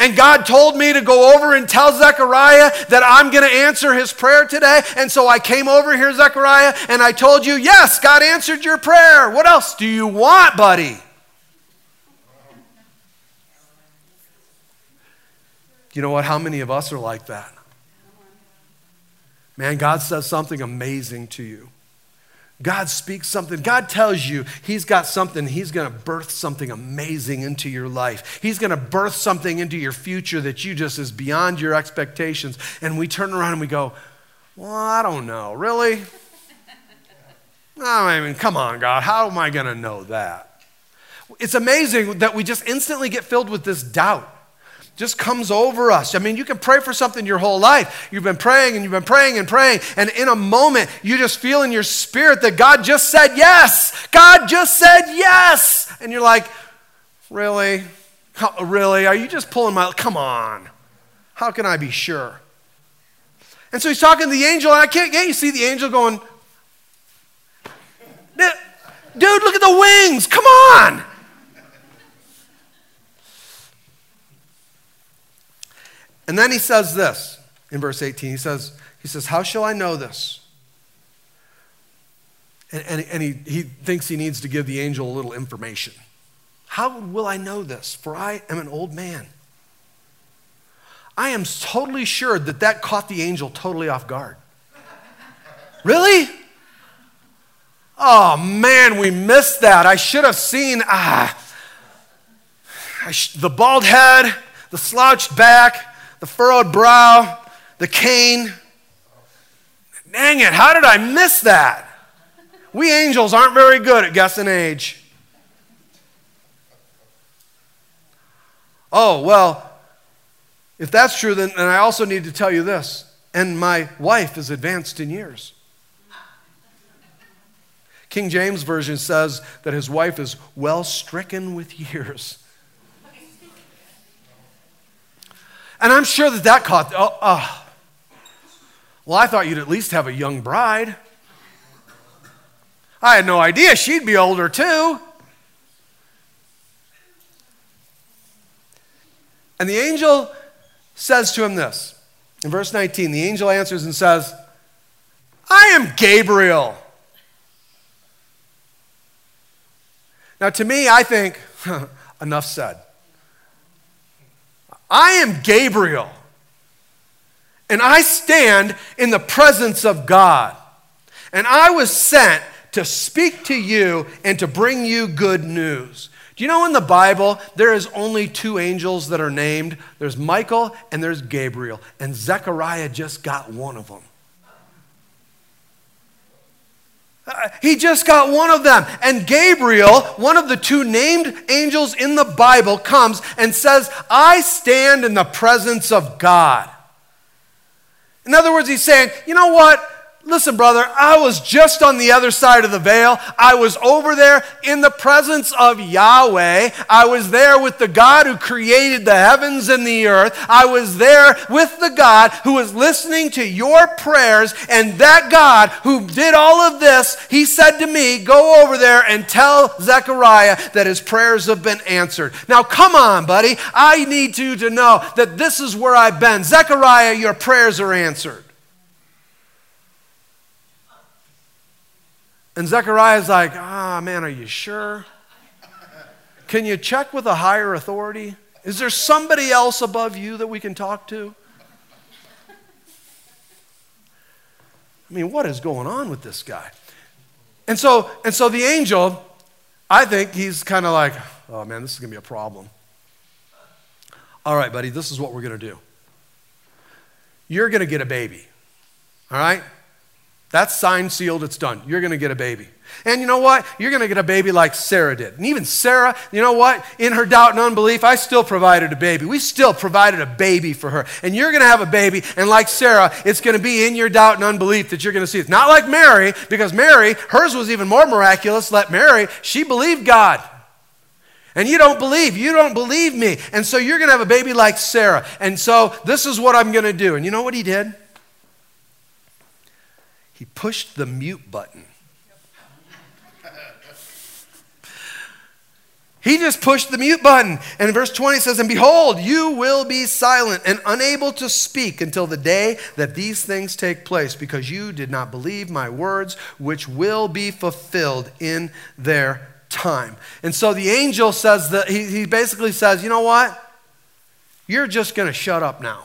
And God told me to go over and tell Zechariah that I'm going to answer his prayer today. And so I came over here, Zechariah, and I told you, yes, God answered your prayer. What else do you want, buddy? You know what? How many of us are like that? Man, God says something amazing to you. God speaks something. God tells you He's got something. He's going to birth something amazing into your life. He's going to birth something into your future that you just is beyond your expectations. And we turn around and we go, Well, I don't know. Really? I mean, come on, God. How am I going to know that? It's amazing that we just instantly get filled with this doubt just comes over us. I mean, you can pray for something your whole life. You've been praying and you've been praying and praying, and in a moment, you just feel in your spirit that God just said yes. God just said yes. And you're like, really? Really? Are you just pulling my. Come on. How can I be sure? And so he's talking to the angel, and I can't get you see the angel going, Dude, look at the wings. Come on. And then he says this in verse 18. He says, he says How shall I know this? And, and, and he, he thinks he needs to give the angel a little information. How will I know this? For I am an old man. I am totally sure that that caught the angel totally off guard. really? Oh man, we missed that. I should have seen ah, sh- the bald head, the slouched back, the furrowed brow, the cane. Dang it, how did I miss that? We angels aren't very good at guessing age. Oh, well, if that's true, then, I also need to tell you this. And my wife is advanced in years. King James Version says that his wife is well stricken with years. And I'm sure that that caught, oh, oh. well, I thought you'd at least have a young bride. I had no idea she'd be older too. And the angel says to him this. In verse 19, the angel answers and says, I am Gabriel. Now, to me, I think, enough said. I am Gabriel, and I stand in the presence of God. And I was sent to speak to you and to bring you good news. Do you know in the Bible there is only two angels that are named? There's Michael and there's Gabriel, and Zechariah just got one of them. Uh, he just got one of them. And Gabriel, one of the two named angels in the Bible, comes and says, I stand in the presence of God. In other words, he's saying, you know what? Listen, brother, I was just on the other side of the veil. I was over there in the presence of Yahweh. I was there with the God who created the heavens and the earth. I was there with the God who was listening to your prayers. And that God who did all of this, he said to me, Go over there and tell Zechariah that his prayers have been answered. Now, come on, buddy. I need you to know that this is where I've been. Zechariah, your prayers are answered. And Zechariah's like, ah, man, are you sure? Can you check with a higher authority? Is there somebody else above you that we can talk to? I mean, what is going on with this guy? And so, and so the angel, I think he's kind of like, oh man, this is going to be a problem. All right, buddy, this is what we're going to do. You're going to get a baby. All right? That's signed, sealed, it's done. You're going to get a baby. And you know what? You're going to get a baby like Sarah did. And even Sarah, you know what? In her doubt and unbelief, I still provided a baby. We still provided a baby for her. And you're going to have a baby. And like Sarah, it's going to be in your doubt and unbelief that you're going to see it. Not like Mary, because Mary, hers was even more miraculous. Let Mary, she believed God. And you don't believe. You don't believe me. And so you're going to have a baby like Sarah. And so this is what I'm going to do. And you know what he did? He pushed the mute button. He just pushed the mute button. And verse 20 says, And behold, you will be silent and unable to speak until the day that these things take place, because you did not believe my words, which will be fulfilled in their time. And so the angel says that he, he basically says, You know what? You're just going to shut up now.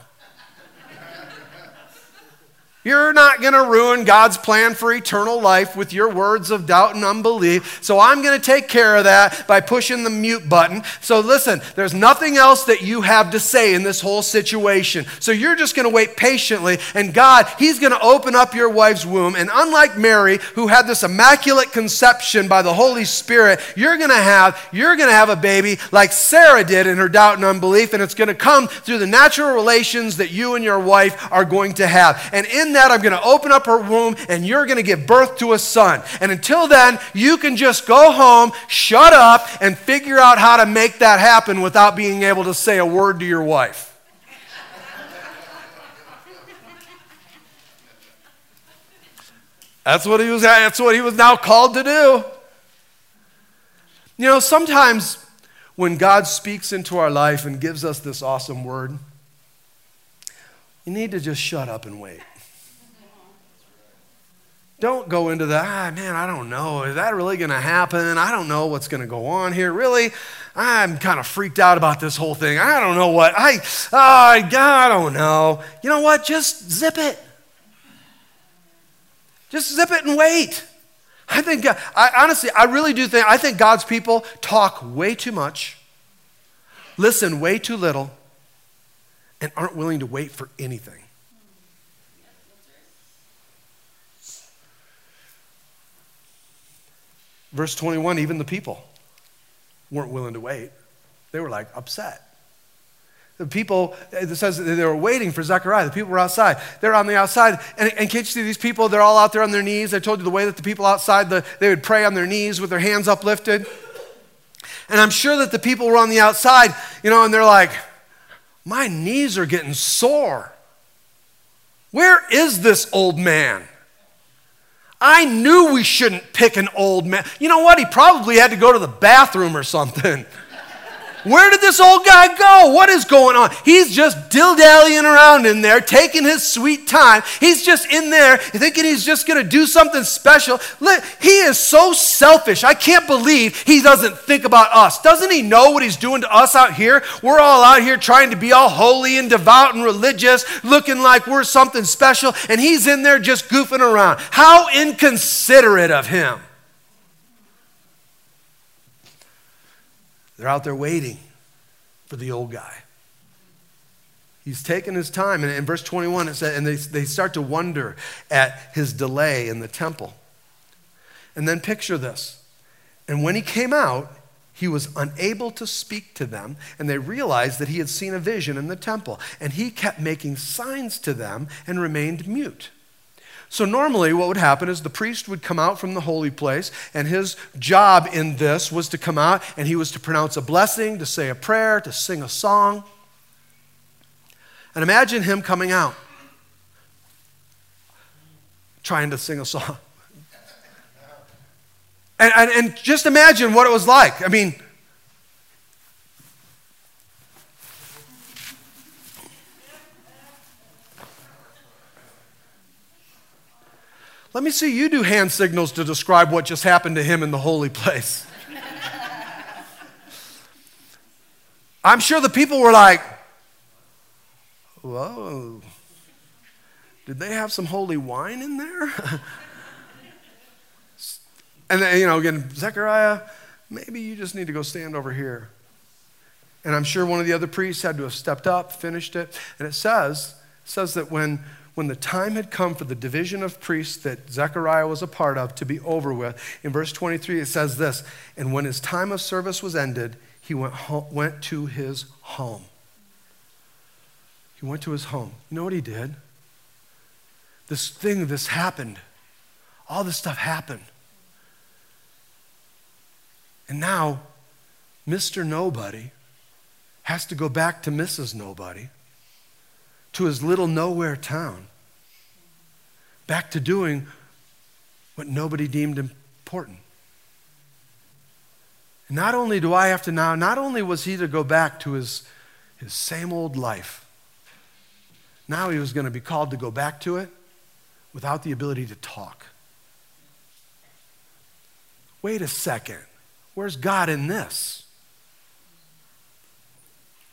You're not going to ruin God's plan for eternal life with your words of doubt and unbelief. So I'm going to take care of that by pushing the mute button. So listen, there's nothing else that you have to say in this whole situation. So you're just going to wait patiently. And God, He's going to open up your wife's womb. And unlike Mary, who had this immaculate conception by the Holy Spirit, you're going to have, you're going to have a baby like Sarah did in her doubt and unbelief. And it's going to come through the natural relations that you and your wife are going to have. And in that, I'm going to open up her womb and you're going to give birth to a son. And until then, you can just go home, shut up, and figure out how to make that happen without being able to say a word to your wife. That's what he was that's what he was now called to do. You know, sometimes when God speaks into our life and gives us this awesome word, you need to just shut up and wait. Don't go into that, ah, man, I don't know. Is that really going to happen? I don't know what's going to go on here. Really? I'm kind of freaked out about this whole thing. I don't know what. I, oh, I don't know. You know what? Just zip it. Just zip it and wait. I think, I, honestly, I really do think, I think God's people talk way too much, listen way too little, and aren't willing to wait for anything. Verse 21 even the people weren't willing to wait, they were like upset. The people, it says they were waiting for Zechariah. The people were outside. They're on the outside. And, and can't you see these people? They're all out there on their knees. I told you the way that the people outside, the, they would pray on their knees with their hands uplifted. And I'm sure that the people were on the outside, you know, and they're like, my knees are getting sore. Where is this old man? I knew we shouldn't pick an old man. You know what? He probably had to go to the bathroom or something. Where did this old guy go? What is going on? He's just dill dallying around in there, taking his sweet time. He's just in there thinking he's just going to do something special. He is so selfish. I can't believe he doesn't think about us. Doesn't he know what he's doing to us out here? We're all out here trying to be all holy and devout and religious, looking like we're something special, and he's in there just goofing around. How inconsiderate of him. They're out there waiting for the old guy. He's taken his time. And in verse 21, it says, and they, they start to wonder at his delay in the temple. And then picture this. And when he came out, he was unable to speak to them, and they realized that he had seen a vision in the temple. And he kept making signs to them and remained mute. So, normally, what would happen is the priest would come out from the holy place, and his job in this was to come out and he was to pronounce a blessing, to say a prayer, to sing a song. And imagine him coming out, trying to sing a song. And, and, and just imagine what it was like. I mean, Let me see you do hand signals to describe what just happened to him in the holy place. I'm sure the people were like, whoa, did they have some holy wine in there? and then, you know, again, Zechariah, maybe you just need to go stand over here. And I'm sure one of the other priests had to have stepped up, finished it. And it says, says that when when the time had come for the division of priests that Zechariah was a part of to be over with, in verse 23 it says this And when his time of service was ended, he went, home, went to his home. He went to his home. You know what he did? This thing, this happened. All this stuff happened. And now, Mr. Nobody has to go back to Mrs. Nobody, to his little nowhere town, back to doing what nobody deemed important. Not only do I have to now, not only was he to go back to his, his same old life, now he was going to be called to go back to it without the ability to talk. Wait a second. Where's God in this?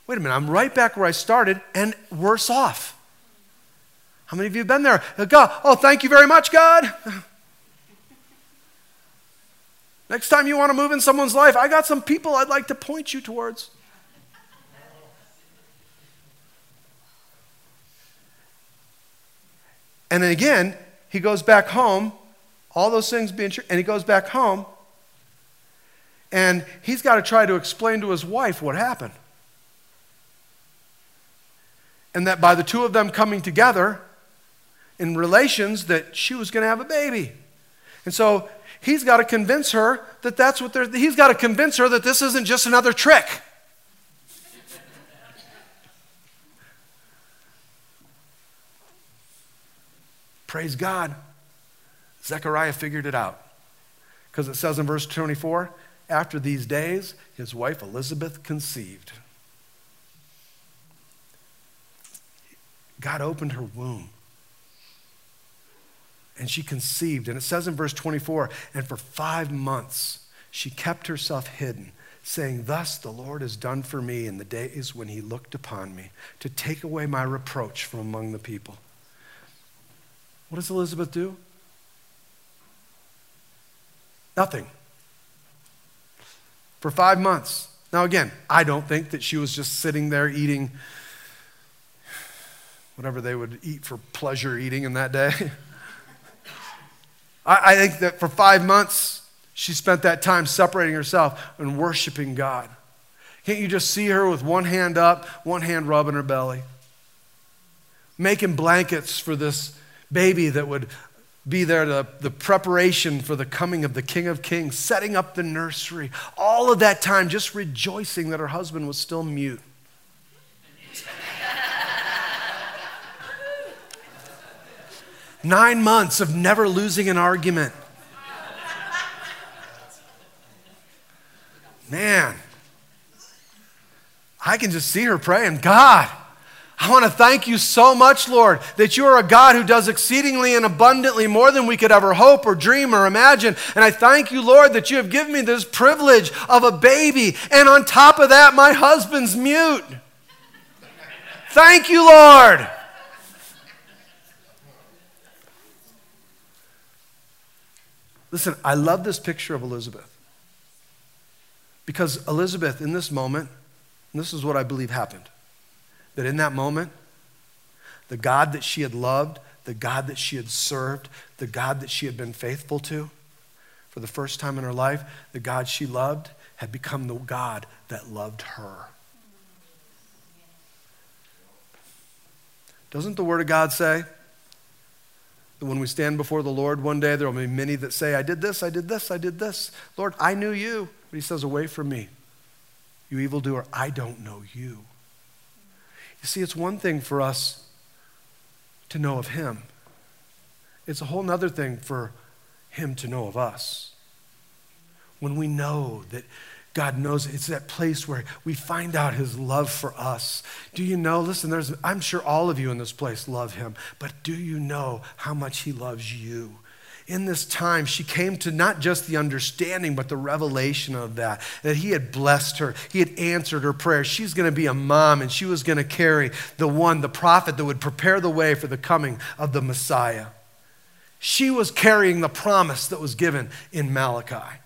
Wait a minute, I'm right back where I started and worse off. How many of you have been there? Uh, God, oh, thank you very much, God. Next time you want to move in someone's life, I got some people I'd like to point you towards. And then again, he goes back home, all those things being true, and he goes back home, and he's got to try to explain to his wife what happened. And that by the two of them coming together in relations, that she was going to have a baby. And so he's got to convince her that that's what they're, he's got to convince her that this isn't just another trick. Praise God. Zechariah figured it out. Because it says in verse 24, after these days, his wife Elizabeth conceived. God opened her womb. And she conceived. And it says in verse 24, and for five months she kept herself hidden, saying, Thus the Lord has done for me in the days when he looked upon me, to take away my reproach from among the people. What does Elizabeth do? Nothing. For five months. Now, again, I don't think that she was just sitting there eating whatever they would eat for pleasure eating in that day. I, I think that for five months, she spent that time separating herself and worshiping God. Can't you just see her with one hand up, one hand rubbing her belly? Making blankets for this baby that would be there, the, the preparation for the coming of the King of Kings, setting up the nursery, all of that time just rejoicing that her husband was still mute. Nine months of never losing an argument. Man, I can just see her praying, God, I want to thank you so much, Lord, that you are a God who does exceedingly and abundantly more than we could ever hope or dream or imagine. And I thank you, Lord, that you have given me this privilege of a baby. And on top of that, my husband's mute. Thank you, Lord. Listen, I love this picture of Elizabeth. Because Elizabeth, in this moment, this is what I believe happened that in that moment, the God that she had loved, the God that she had served, the God that she had been faithful to, for the first time in her life, the God she loved had become the God that loved her. Doesn't the Word of God say when we stand before the Lord one day, there will be many that say, I did this, I did this, I did this. Lord, I knew you. But He says, Away from me, you evildoer, I don't know you. You see, it's one thing for us to know of Him, it's a whole other thing for Him to know of us. When we know that God knows it's that place where we find out his love for us. Do you know? Listen, there's I'm sure all of you in this place love him, but do you know how much he loves you? in this time, she came to not just the understanding, but the revelation of that. That he had blessed her, he had answered her prayer. She's going to be a mom, and she was going to carry the one, the prophet that would prepare the way for the coming of the Messiah. She was carrying the promise that was given in Malachi.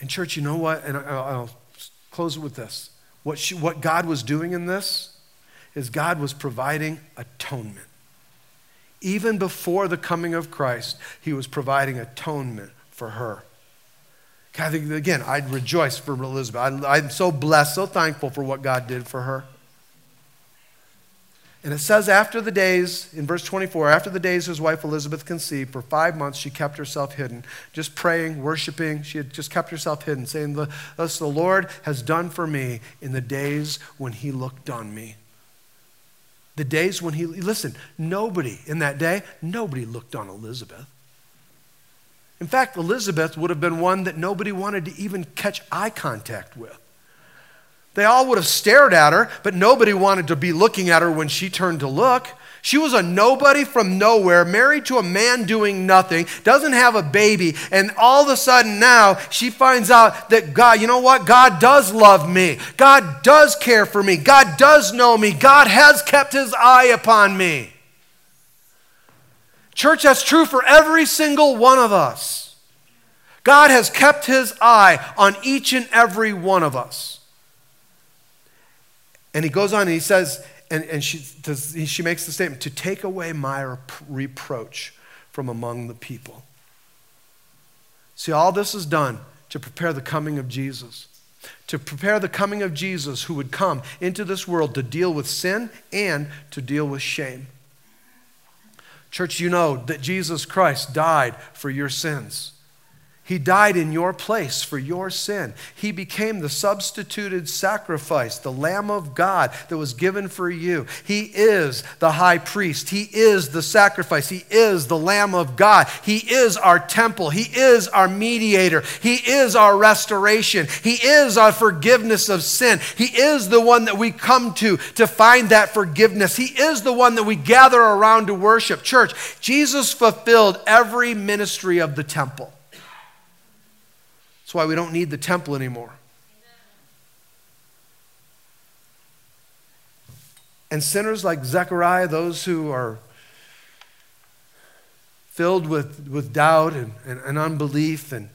And, church, you know what? And I'll close it with this. What, she, what God was doing in this is God was providing atonement. Even before the coming of Christ, he was providing atonement for her. Again, I'd rejoice for Elizabeth. I, I'm so blessed, so thankful for what God did for her. And it says, after the days, in verse 24, after the days his wife Elizabeth conceived, for five months she kept herself hidden, just praying, worshiping. She had just kept herself hidden, saying, Thus the Lord has done for me in the days when he looked on me. The days when he, listen, nobody in that day, nobody looked on Elizabeth. In fact, Elizabeth would have been one that nobody wanted to even catch eye contact with. They all would have stared at her, but nobody wanted to be looking at her when she turned to look. She was a nobody from nowhere, married to a man doing nothing, doesn't have a baby, and all of a sudden now she finds out that God, you know what? God does love me. God does care for me. God does know me. God has kept his eye upon me. Church, that's true for every single one of us. God has kept his eye on each and every one of us. And he goes on and he says, and, and she, does, she makes the statement to take away my reproach from among the people. See, all this is done to prepare the coming of Jesus, to prepare the coming of Jesus who would come into this world to deal with sin and to deal with shame. Church, you know that Jesus Christ died for your sins. He died in your place for your sin. He became the substituted sacrifice, the Lamb of God that was given for you. He is the high priest. He is the sacrifice. He is the Lamb of God. He is our temple. He is our mediator. He is our restoration. He is our forgiveness of sin. He is the one that we come to to find that forgiveness. He is the one that we gather around to worship. Church, Jesus fulfilled every ministry of the temple. That's why we don't need the temple anymore. And sinners like Zechariah, those who are filled with, with doubt and, and, and unbelief and,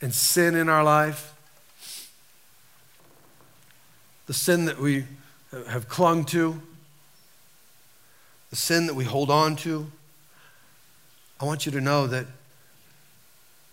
and sin in our life, the sin that we have clung to, the sin that we hold on to, I want you to know that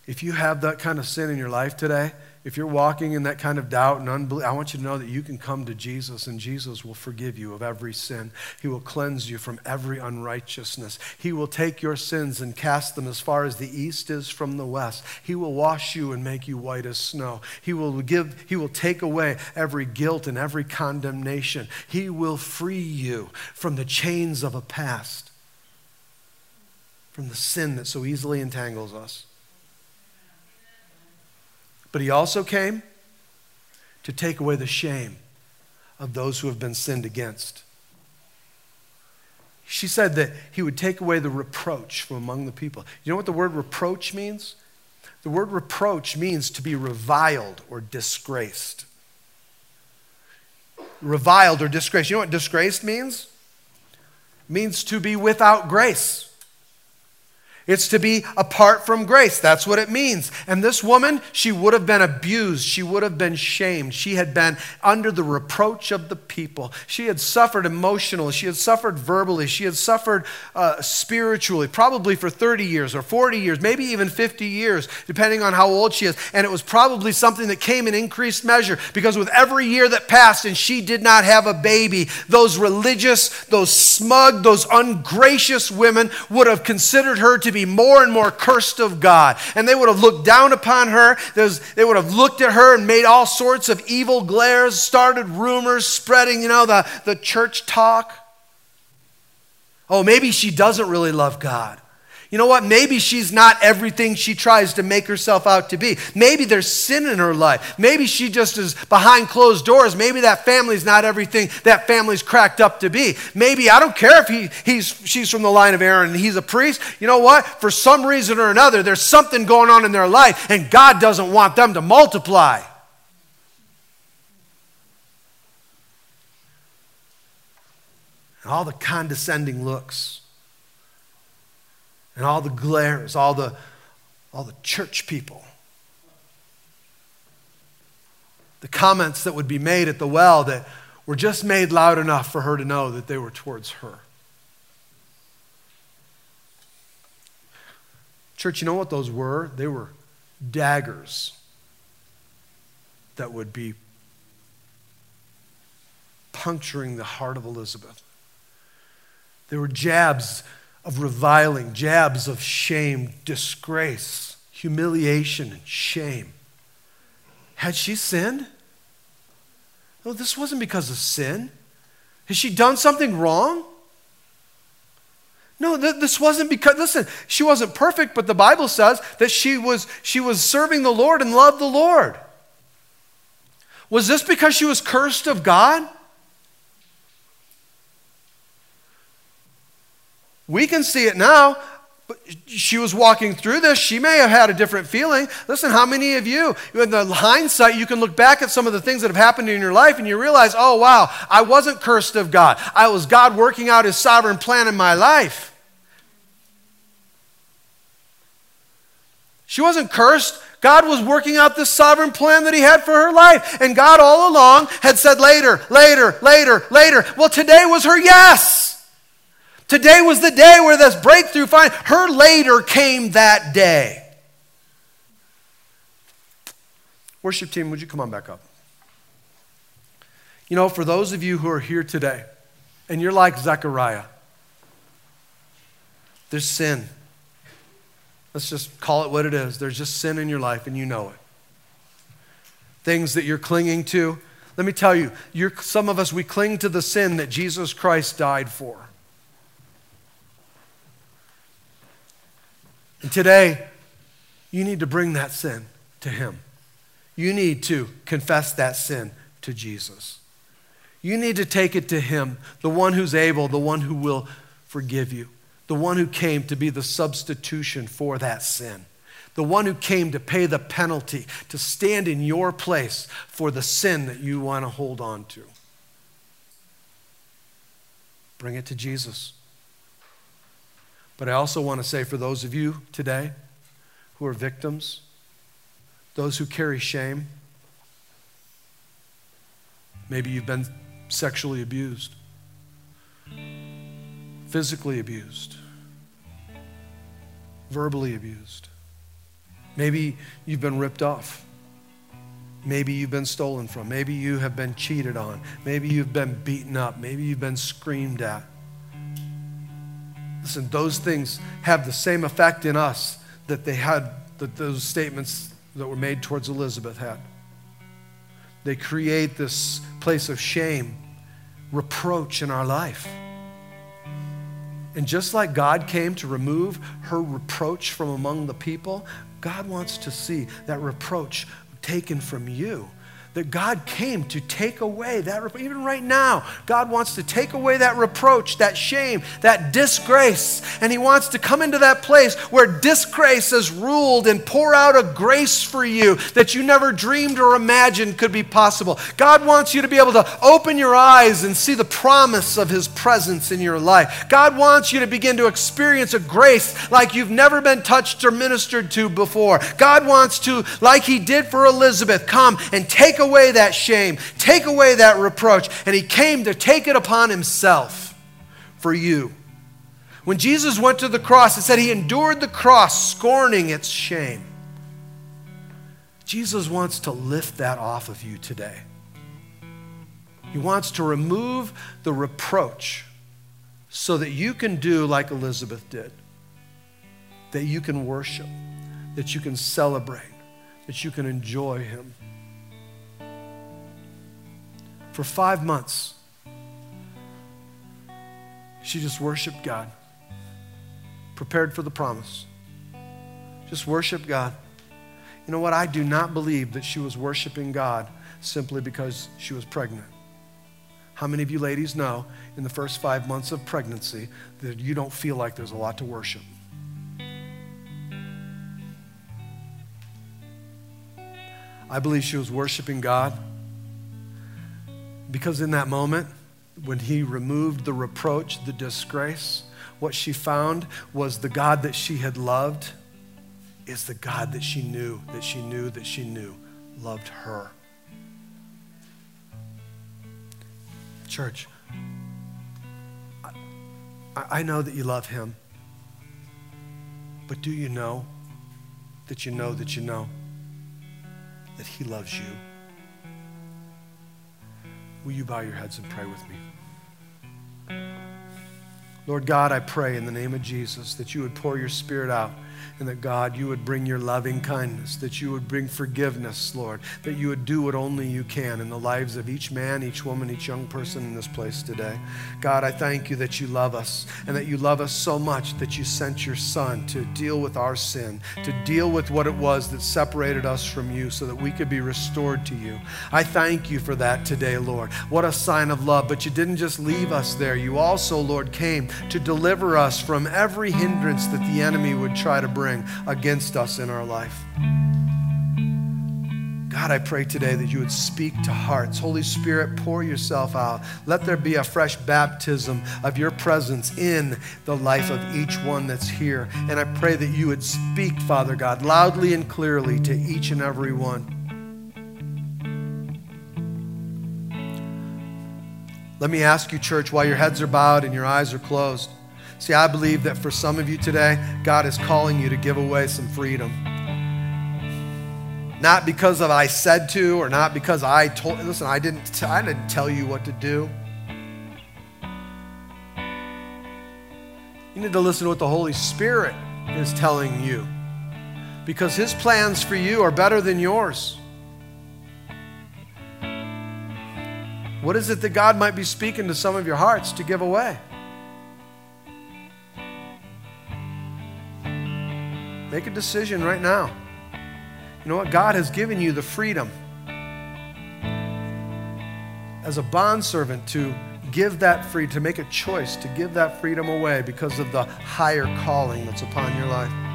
if you have that kind of sin in your life today, if you're walking in that kind of doubt and unbelief, I want you to know that you can come to Jesus and Jesus will forgive you of every sin. He will cleanse you from every unrighteousness. He will take your sins and cast them as far as the east is from the west. He will wash you and make you white as snow. He will give he will take away every guilt and every condemnation. He will free you from the chains of a past. From the sin that so easily entangles us. But he also came to take away the shame of those who have been sinned against. She said that he would take away the reproach from among the people. You know what the word reproach means? The word reproach means to be reviled or disgraced. Reviled or disgraced. You know what disgraced means? Means to be without grace. It's to be apart from grace. That's what it means. And this woman, she would have been abused. She would have been shamed. She had been under the reproach of the people. She had suffered emotionally. She had suffered verbally. She had suffered uh, spiritually, probably for 30 years or 40 years, maybe even 50 years, depending on how old she is. And it was probably something that came in increased measure because with every year that passed and she did not have a baby, those religious, those smug, those ungracious women would have considered her to be be more and more cursed of God. And they would have looked down upon her. They would have looked at her and made all sorts of evil glares, started rumors spreading, you know, the, the church talk. Oh, maybe she doesn't really love God. You know what? Maybe she's not everything she tries to make herself out to be. Maybe there's sin in her life. Maybe she just is behind closed doors. Maybe that family's not everything that family's cracked up to be. Maybe I don't care if he, he's, she's from the line of Aaron and he's a priest. You know what? For some reason or another, there's something going on in their life and God doesn't want them to multiply. And all the condescending looks and all the glares, all the, all the church people. The comments that would be made at the well that were just made loud enough for her to know that they were towards her. Church, you know what those were? They were daggers that would be puncturing the heart of Elizabeth. They were jabs of reviling, jabs of shame, disgrace, humiliation, and shame. Had she sinned? No, this wasn't because of sin. Has she done something wrong? No, th- this wasn't because, listen, she wasn't perfect, but the Bible says that she was, she was serving the Lord and loved the Lord. Was this because she was cursed of God? We can see it now. But she was walking through this. She may have had a different feeling. Listen, how many of you, in the hindsight, you can look back at some of the things that have happened in your life and you realize, oh, wow, I wasn't cursed of God. I was God working out his sovereign plan in my life. She wasn't cursed. God was working out this sovereign plan that he had for her life. And God all along had said later, later, later, later. Well, today was her yes. Today was the day where this breakthrough find her later came that day. Worship team, would you come on back up? You know, for those of you who are here today, and you're like Zechariah, there's sin. Let's just call it what it is. There's just sin in your life, and you know it. Things that you're clinging to. Let me tell you, some of us, we cling to the sin that Jesus Christ died for. And today, you need to bring that sin to Him. You need to confess that sin to Jesus. You need to take it to Him, the one who's able, the one who will forgive you, the one who came to be the substitution for that sin, the one who came to pay the penalty, to stand in your place for the sin that you want to hold on to. Bring it to Jesus. But I also want to say for those of you today who are victims, those who carry shame, maybe you've been sexually abused, physically abused, verbally abused. Maybe you've been ripped off. Maybe you've been stolen from. Maybe you have been cheated on. Maybe you've been beaten up. Maybe you've been screamed at. Listen, those things have the same effect in us that they had, that those statements that were made towards Elizabeth had. They create this place of shame, reproach in our life. And just like God came to remove her reproach from among the people, God wants to see that reproach taken from you that God came to take away that, even right now, God wants to take away that reproach, that shame, that disgrace. And He wants to come into that place where disgrace has ruled and pour out a grace for you that you never dreamed or imagined could be possible. God wants you to be able to open your eyes and see the promise of His presence in your life. God wants you to begin to experience a grace like you've never been touched or ministered to before. God wants to, like He did for Elizabeth, come and take away away that shame, take away that reproach. And he came to take it upon himself for you. When Jesus went to the cross, it said he endured the cross, scorning its shame. Jesus wants to lift that off of you today. He wants to remove the reproach so that you can do like Elizabeth did, that you can worship, that you can celebrate, that you can enjoy Him for five months. She just worshiped God, prepared for the promise. Just worshiped God. You know what? I do not believe that she was worshiping God simply because she was pregnant. How many of you ladies know in the first five months of pregnancy that you don't feel like there's a lot to worship? I believe she was worshiping God because in that moment, when he removed the reproach, the disgrace, what she found was the God that she had loved is the God that she knew, that she knew, that she knew loved her. Church, I, I know that you love him. But do you know that you know that you know that he loves you? Will you bow your heads and pray with me? Lord God, I pray in the name of Jesus that you would pour your spirit out and that God, you would bring your loving kindness, that you would bring forgiveness, Lord, that you would do what only you can in the lives of each man, each woman, each young person in this place today. God, I thank you that you love us and that you love us so much that you sent your Son to deal with our sin, to deal with what it was that separated us from you so that we could be restored to you. I thank you for that today, Lord. What a sign of love. But you didn't just leave us there. You also, Lord, came to deliver us from every hindrance that the enemy would try to bring against us in our life. God, I pray today that you would speak to hearts. Holy Spirit, pour yourself out. Let there be a fresh baptism of your presence in the life of each one that's here. And I pray that you would speak, Father God, loudly and clearly to each and every one. Let me ask you, church, while your heads are bowed and your eyes are closed. See, I believe that for some of you today, God is calling you to give away some freedom. Not because of I said to, or not because I told. Listen, I didn't. T- I didn't tell you what to do. You need to listen to what the Holy Spirit is telling you, because His plans for you are better than yours. What is it that God might be speaking to some of your hearts to give away? Make a decision right now. You know what? God has given you the freedom as a bondservant to give that free, to make a choice to give that freedom away because of the higher calling that's upon your life.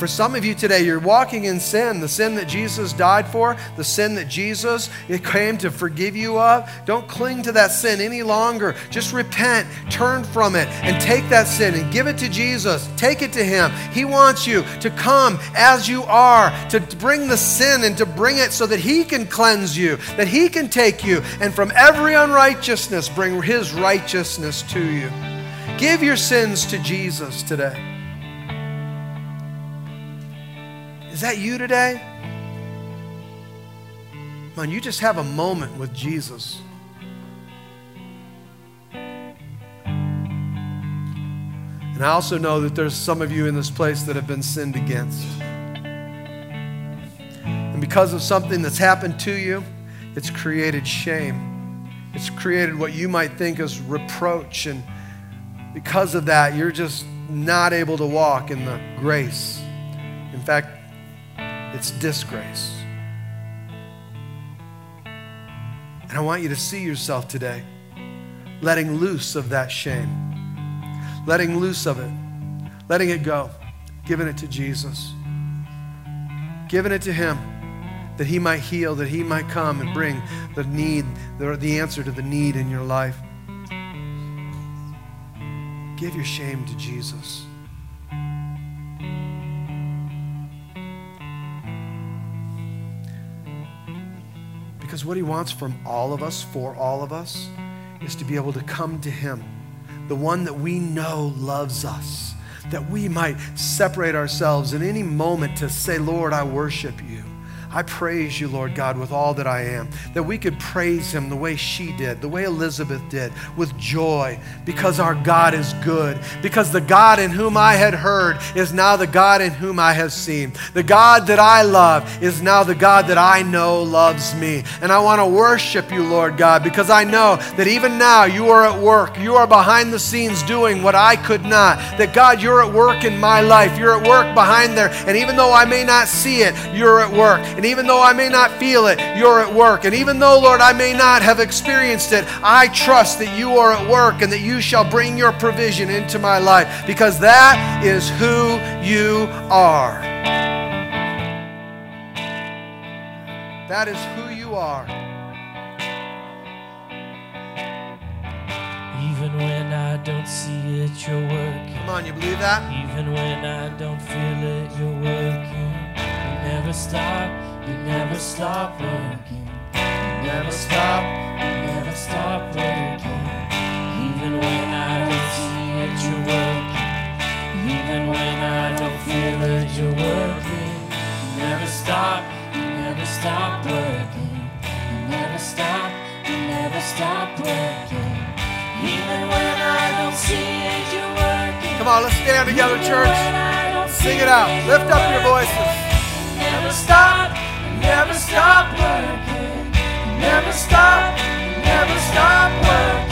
For some of you today, you're walking in sin, the sin that Jesus died for, the sin that Jesus came to forgive you of. Don't cling to that sin any longer. Just repent, turn from it, and take that sin and give it to Jesus. Take it to Him. He wants you to come as you are, to bring the sin and to bring it so that He can cleanse you, that He can take you, and from every unrighteousness, bring His righteousness to you. Give your sins to Jesus today. Is that you today? Man, you just have a moment with Jesus. And I also know that there's some of you in this place that have been sinned against. And because of something that's happened to you, it's created shame. It's created what you might think is reproach. And because of that, you're just not able to walk in the grace. In fact, it's disgrace. And I want you to see yourself today letting loose of that shame, letting loose of it, letting it go, giving it to Jesus, giving it to Him that He might heal, that He might come and bring the need, the, answer to the need in your life. Give your shame to Jesus. Because what He wants from all of us, for all of us, is to be able to come to Him, the one that we know loves us, that we might separate ourselves in any moment to say, Lord, I worship you. I praise you, Lord God, with all that I am. That we could praise him the way she did, the way Elizabeth did, with joy, because our God is good. Because the God in whom I had heard is now the God in whom I have seen. The God that I love is now the God that I know loves me. And I want to worship you, Lord God, because I know that even now you are at work. You are behind the scenes doing what I could not. That God, you're at work in my life. You're at work behind there. And even though I may not see it, you're at work. And even though I may not feel it, you're at work. And even though, Lord, I may not have experienced it, I trust that you are at work and that you shall bring your provision into my life because that is who you are. That is who you are. Even when I don't see it, you're working. Come on, you believe that? Even when I don't feel it, you're working. You never stop you never stop working. never stop, you never stop working. Even when I don't see it, you're working. Even when I don't feel it, you're working. You never stop, you never stop working. You never stop, you never stop working. Even when I don't see it, you're working. Come on, let's stand together, church. Sing it out. Lift up your voices. Never stop, never stop working. Never stop, never stop working.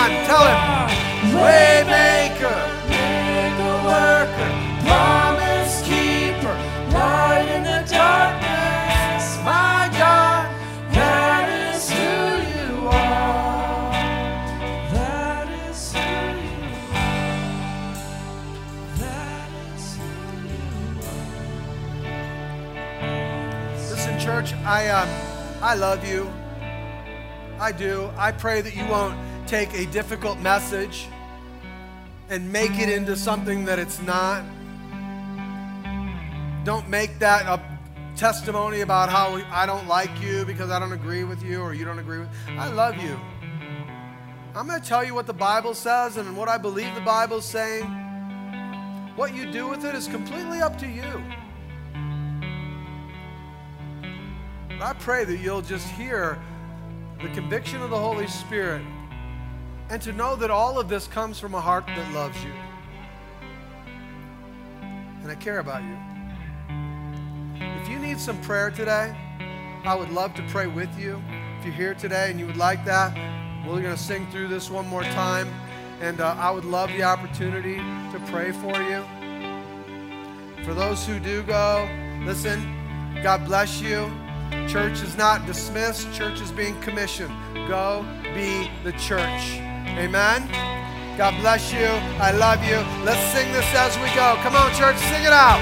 On. Tell him. Waymaker, miracle worker, promise keeper, light in the darkness, my God, that is who you are. That is who you are. That is who you are. Listen, church, I um, I love you. I do. I pray that you won't take a difficult message and make it into something that it's not. Don't make that a testimony about how I don't like you because I don't agree with you or you don't agree with. I love you. I'm going to tell you what the Bible says and what I believe the Bible's saying. What you do with it is completely up to you. But I pray that you'll just hear the conviction of the Holy Spirit and to know that all of this comes from a heart that loves you. And I care about you. If you need some prayer today, I would love to pray with you. If you're here today and you would like that, we're going to sing through this one more time. And uh, I would love the opportunity to pray for you. For those who do go, listen, God bless you. Church is not dismissed, church is being commissioned. Go be the church. Amen. God bless you. I love you. Let's sing this as we go. Come on, church, sing it out.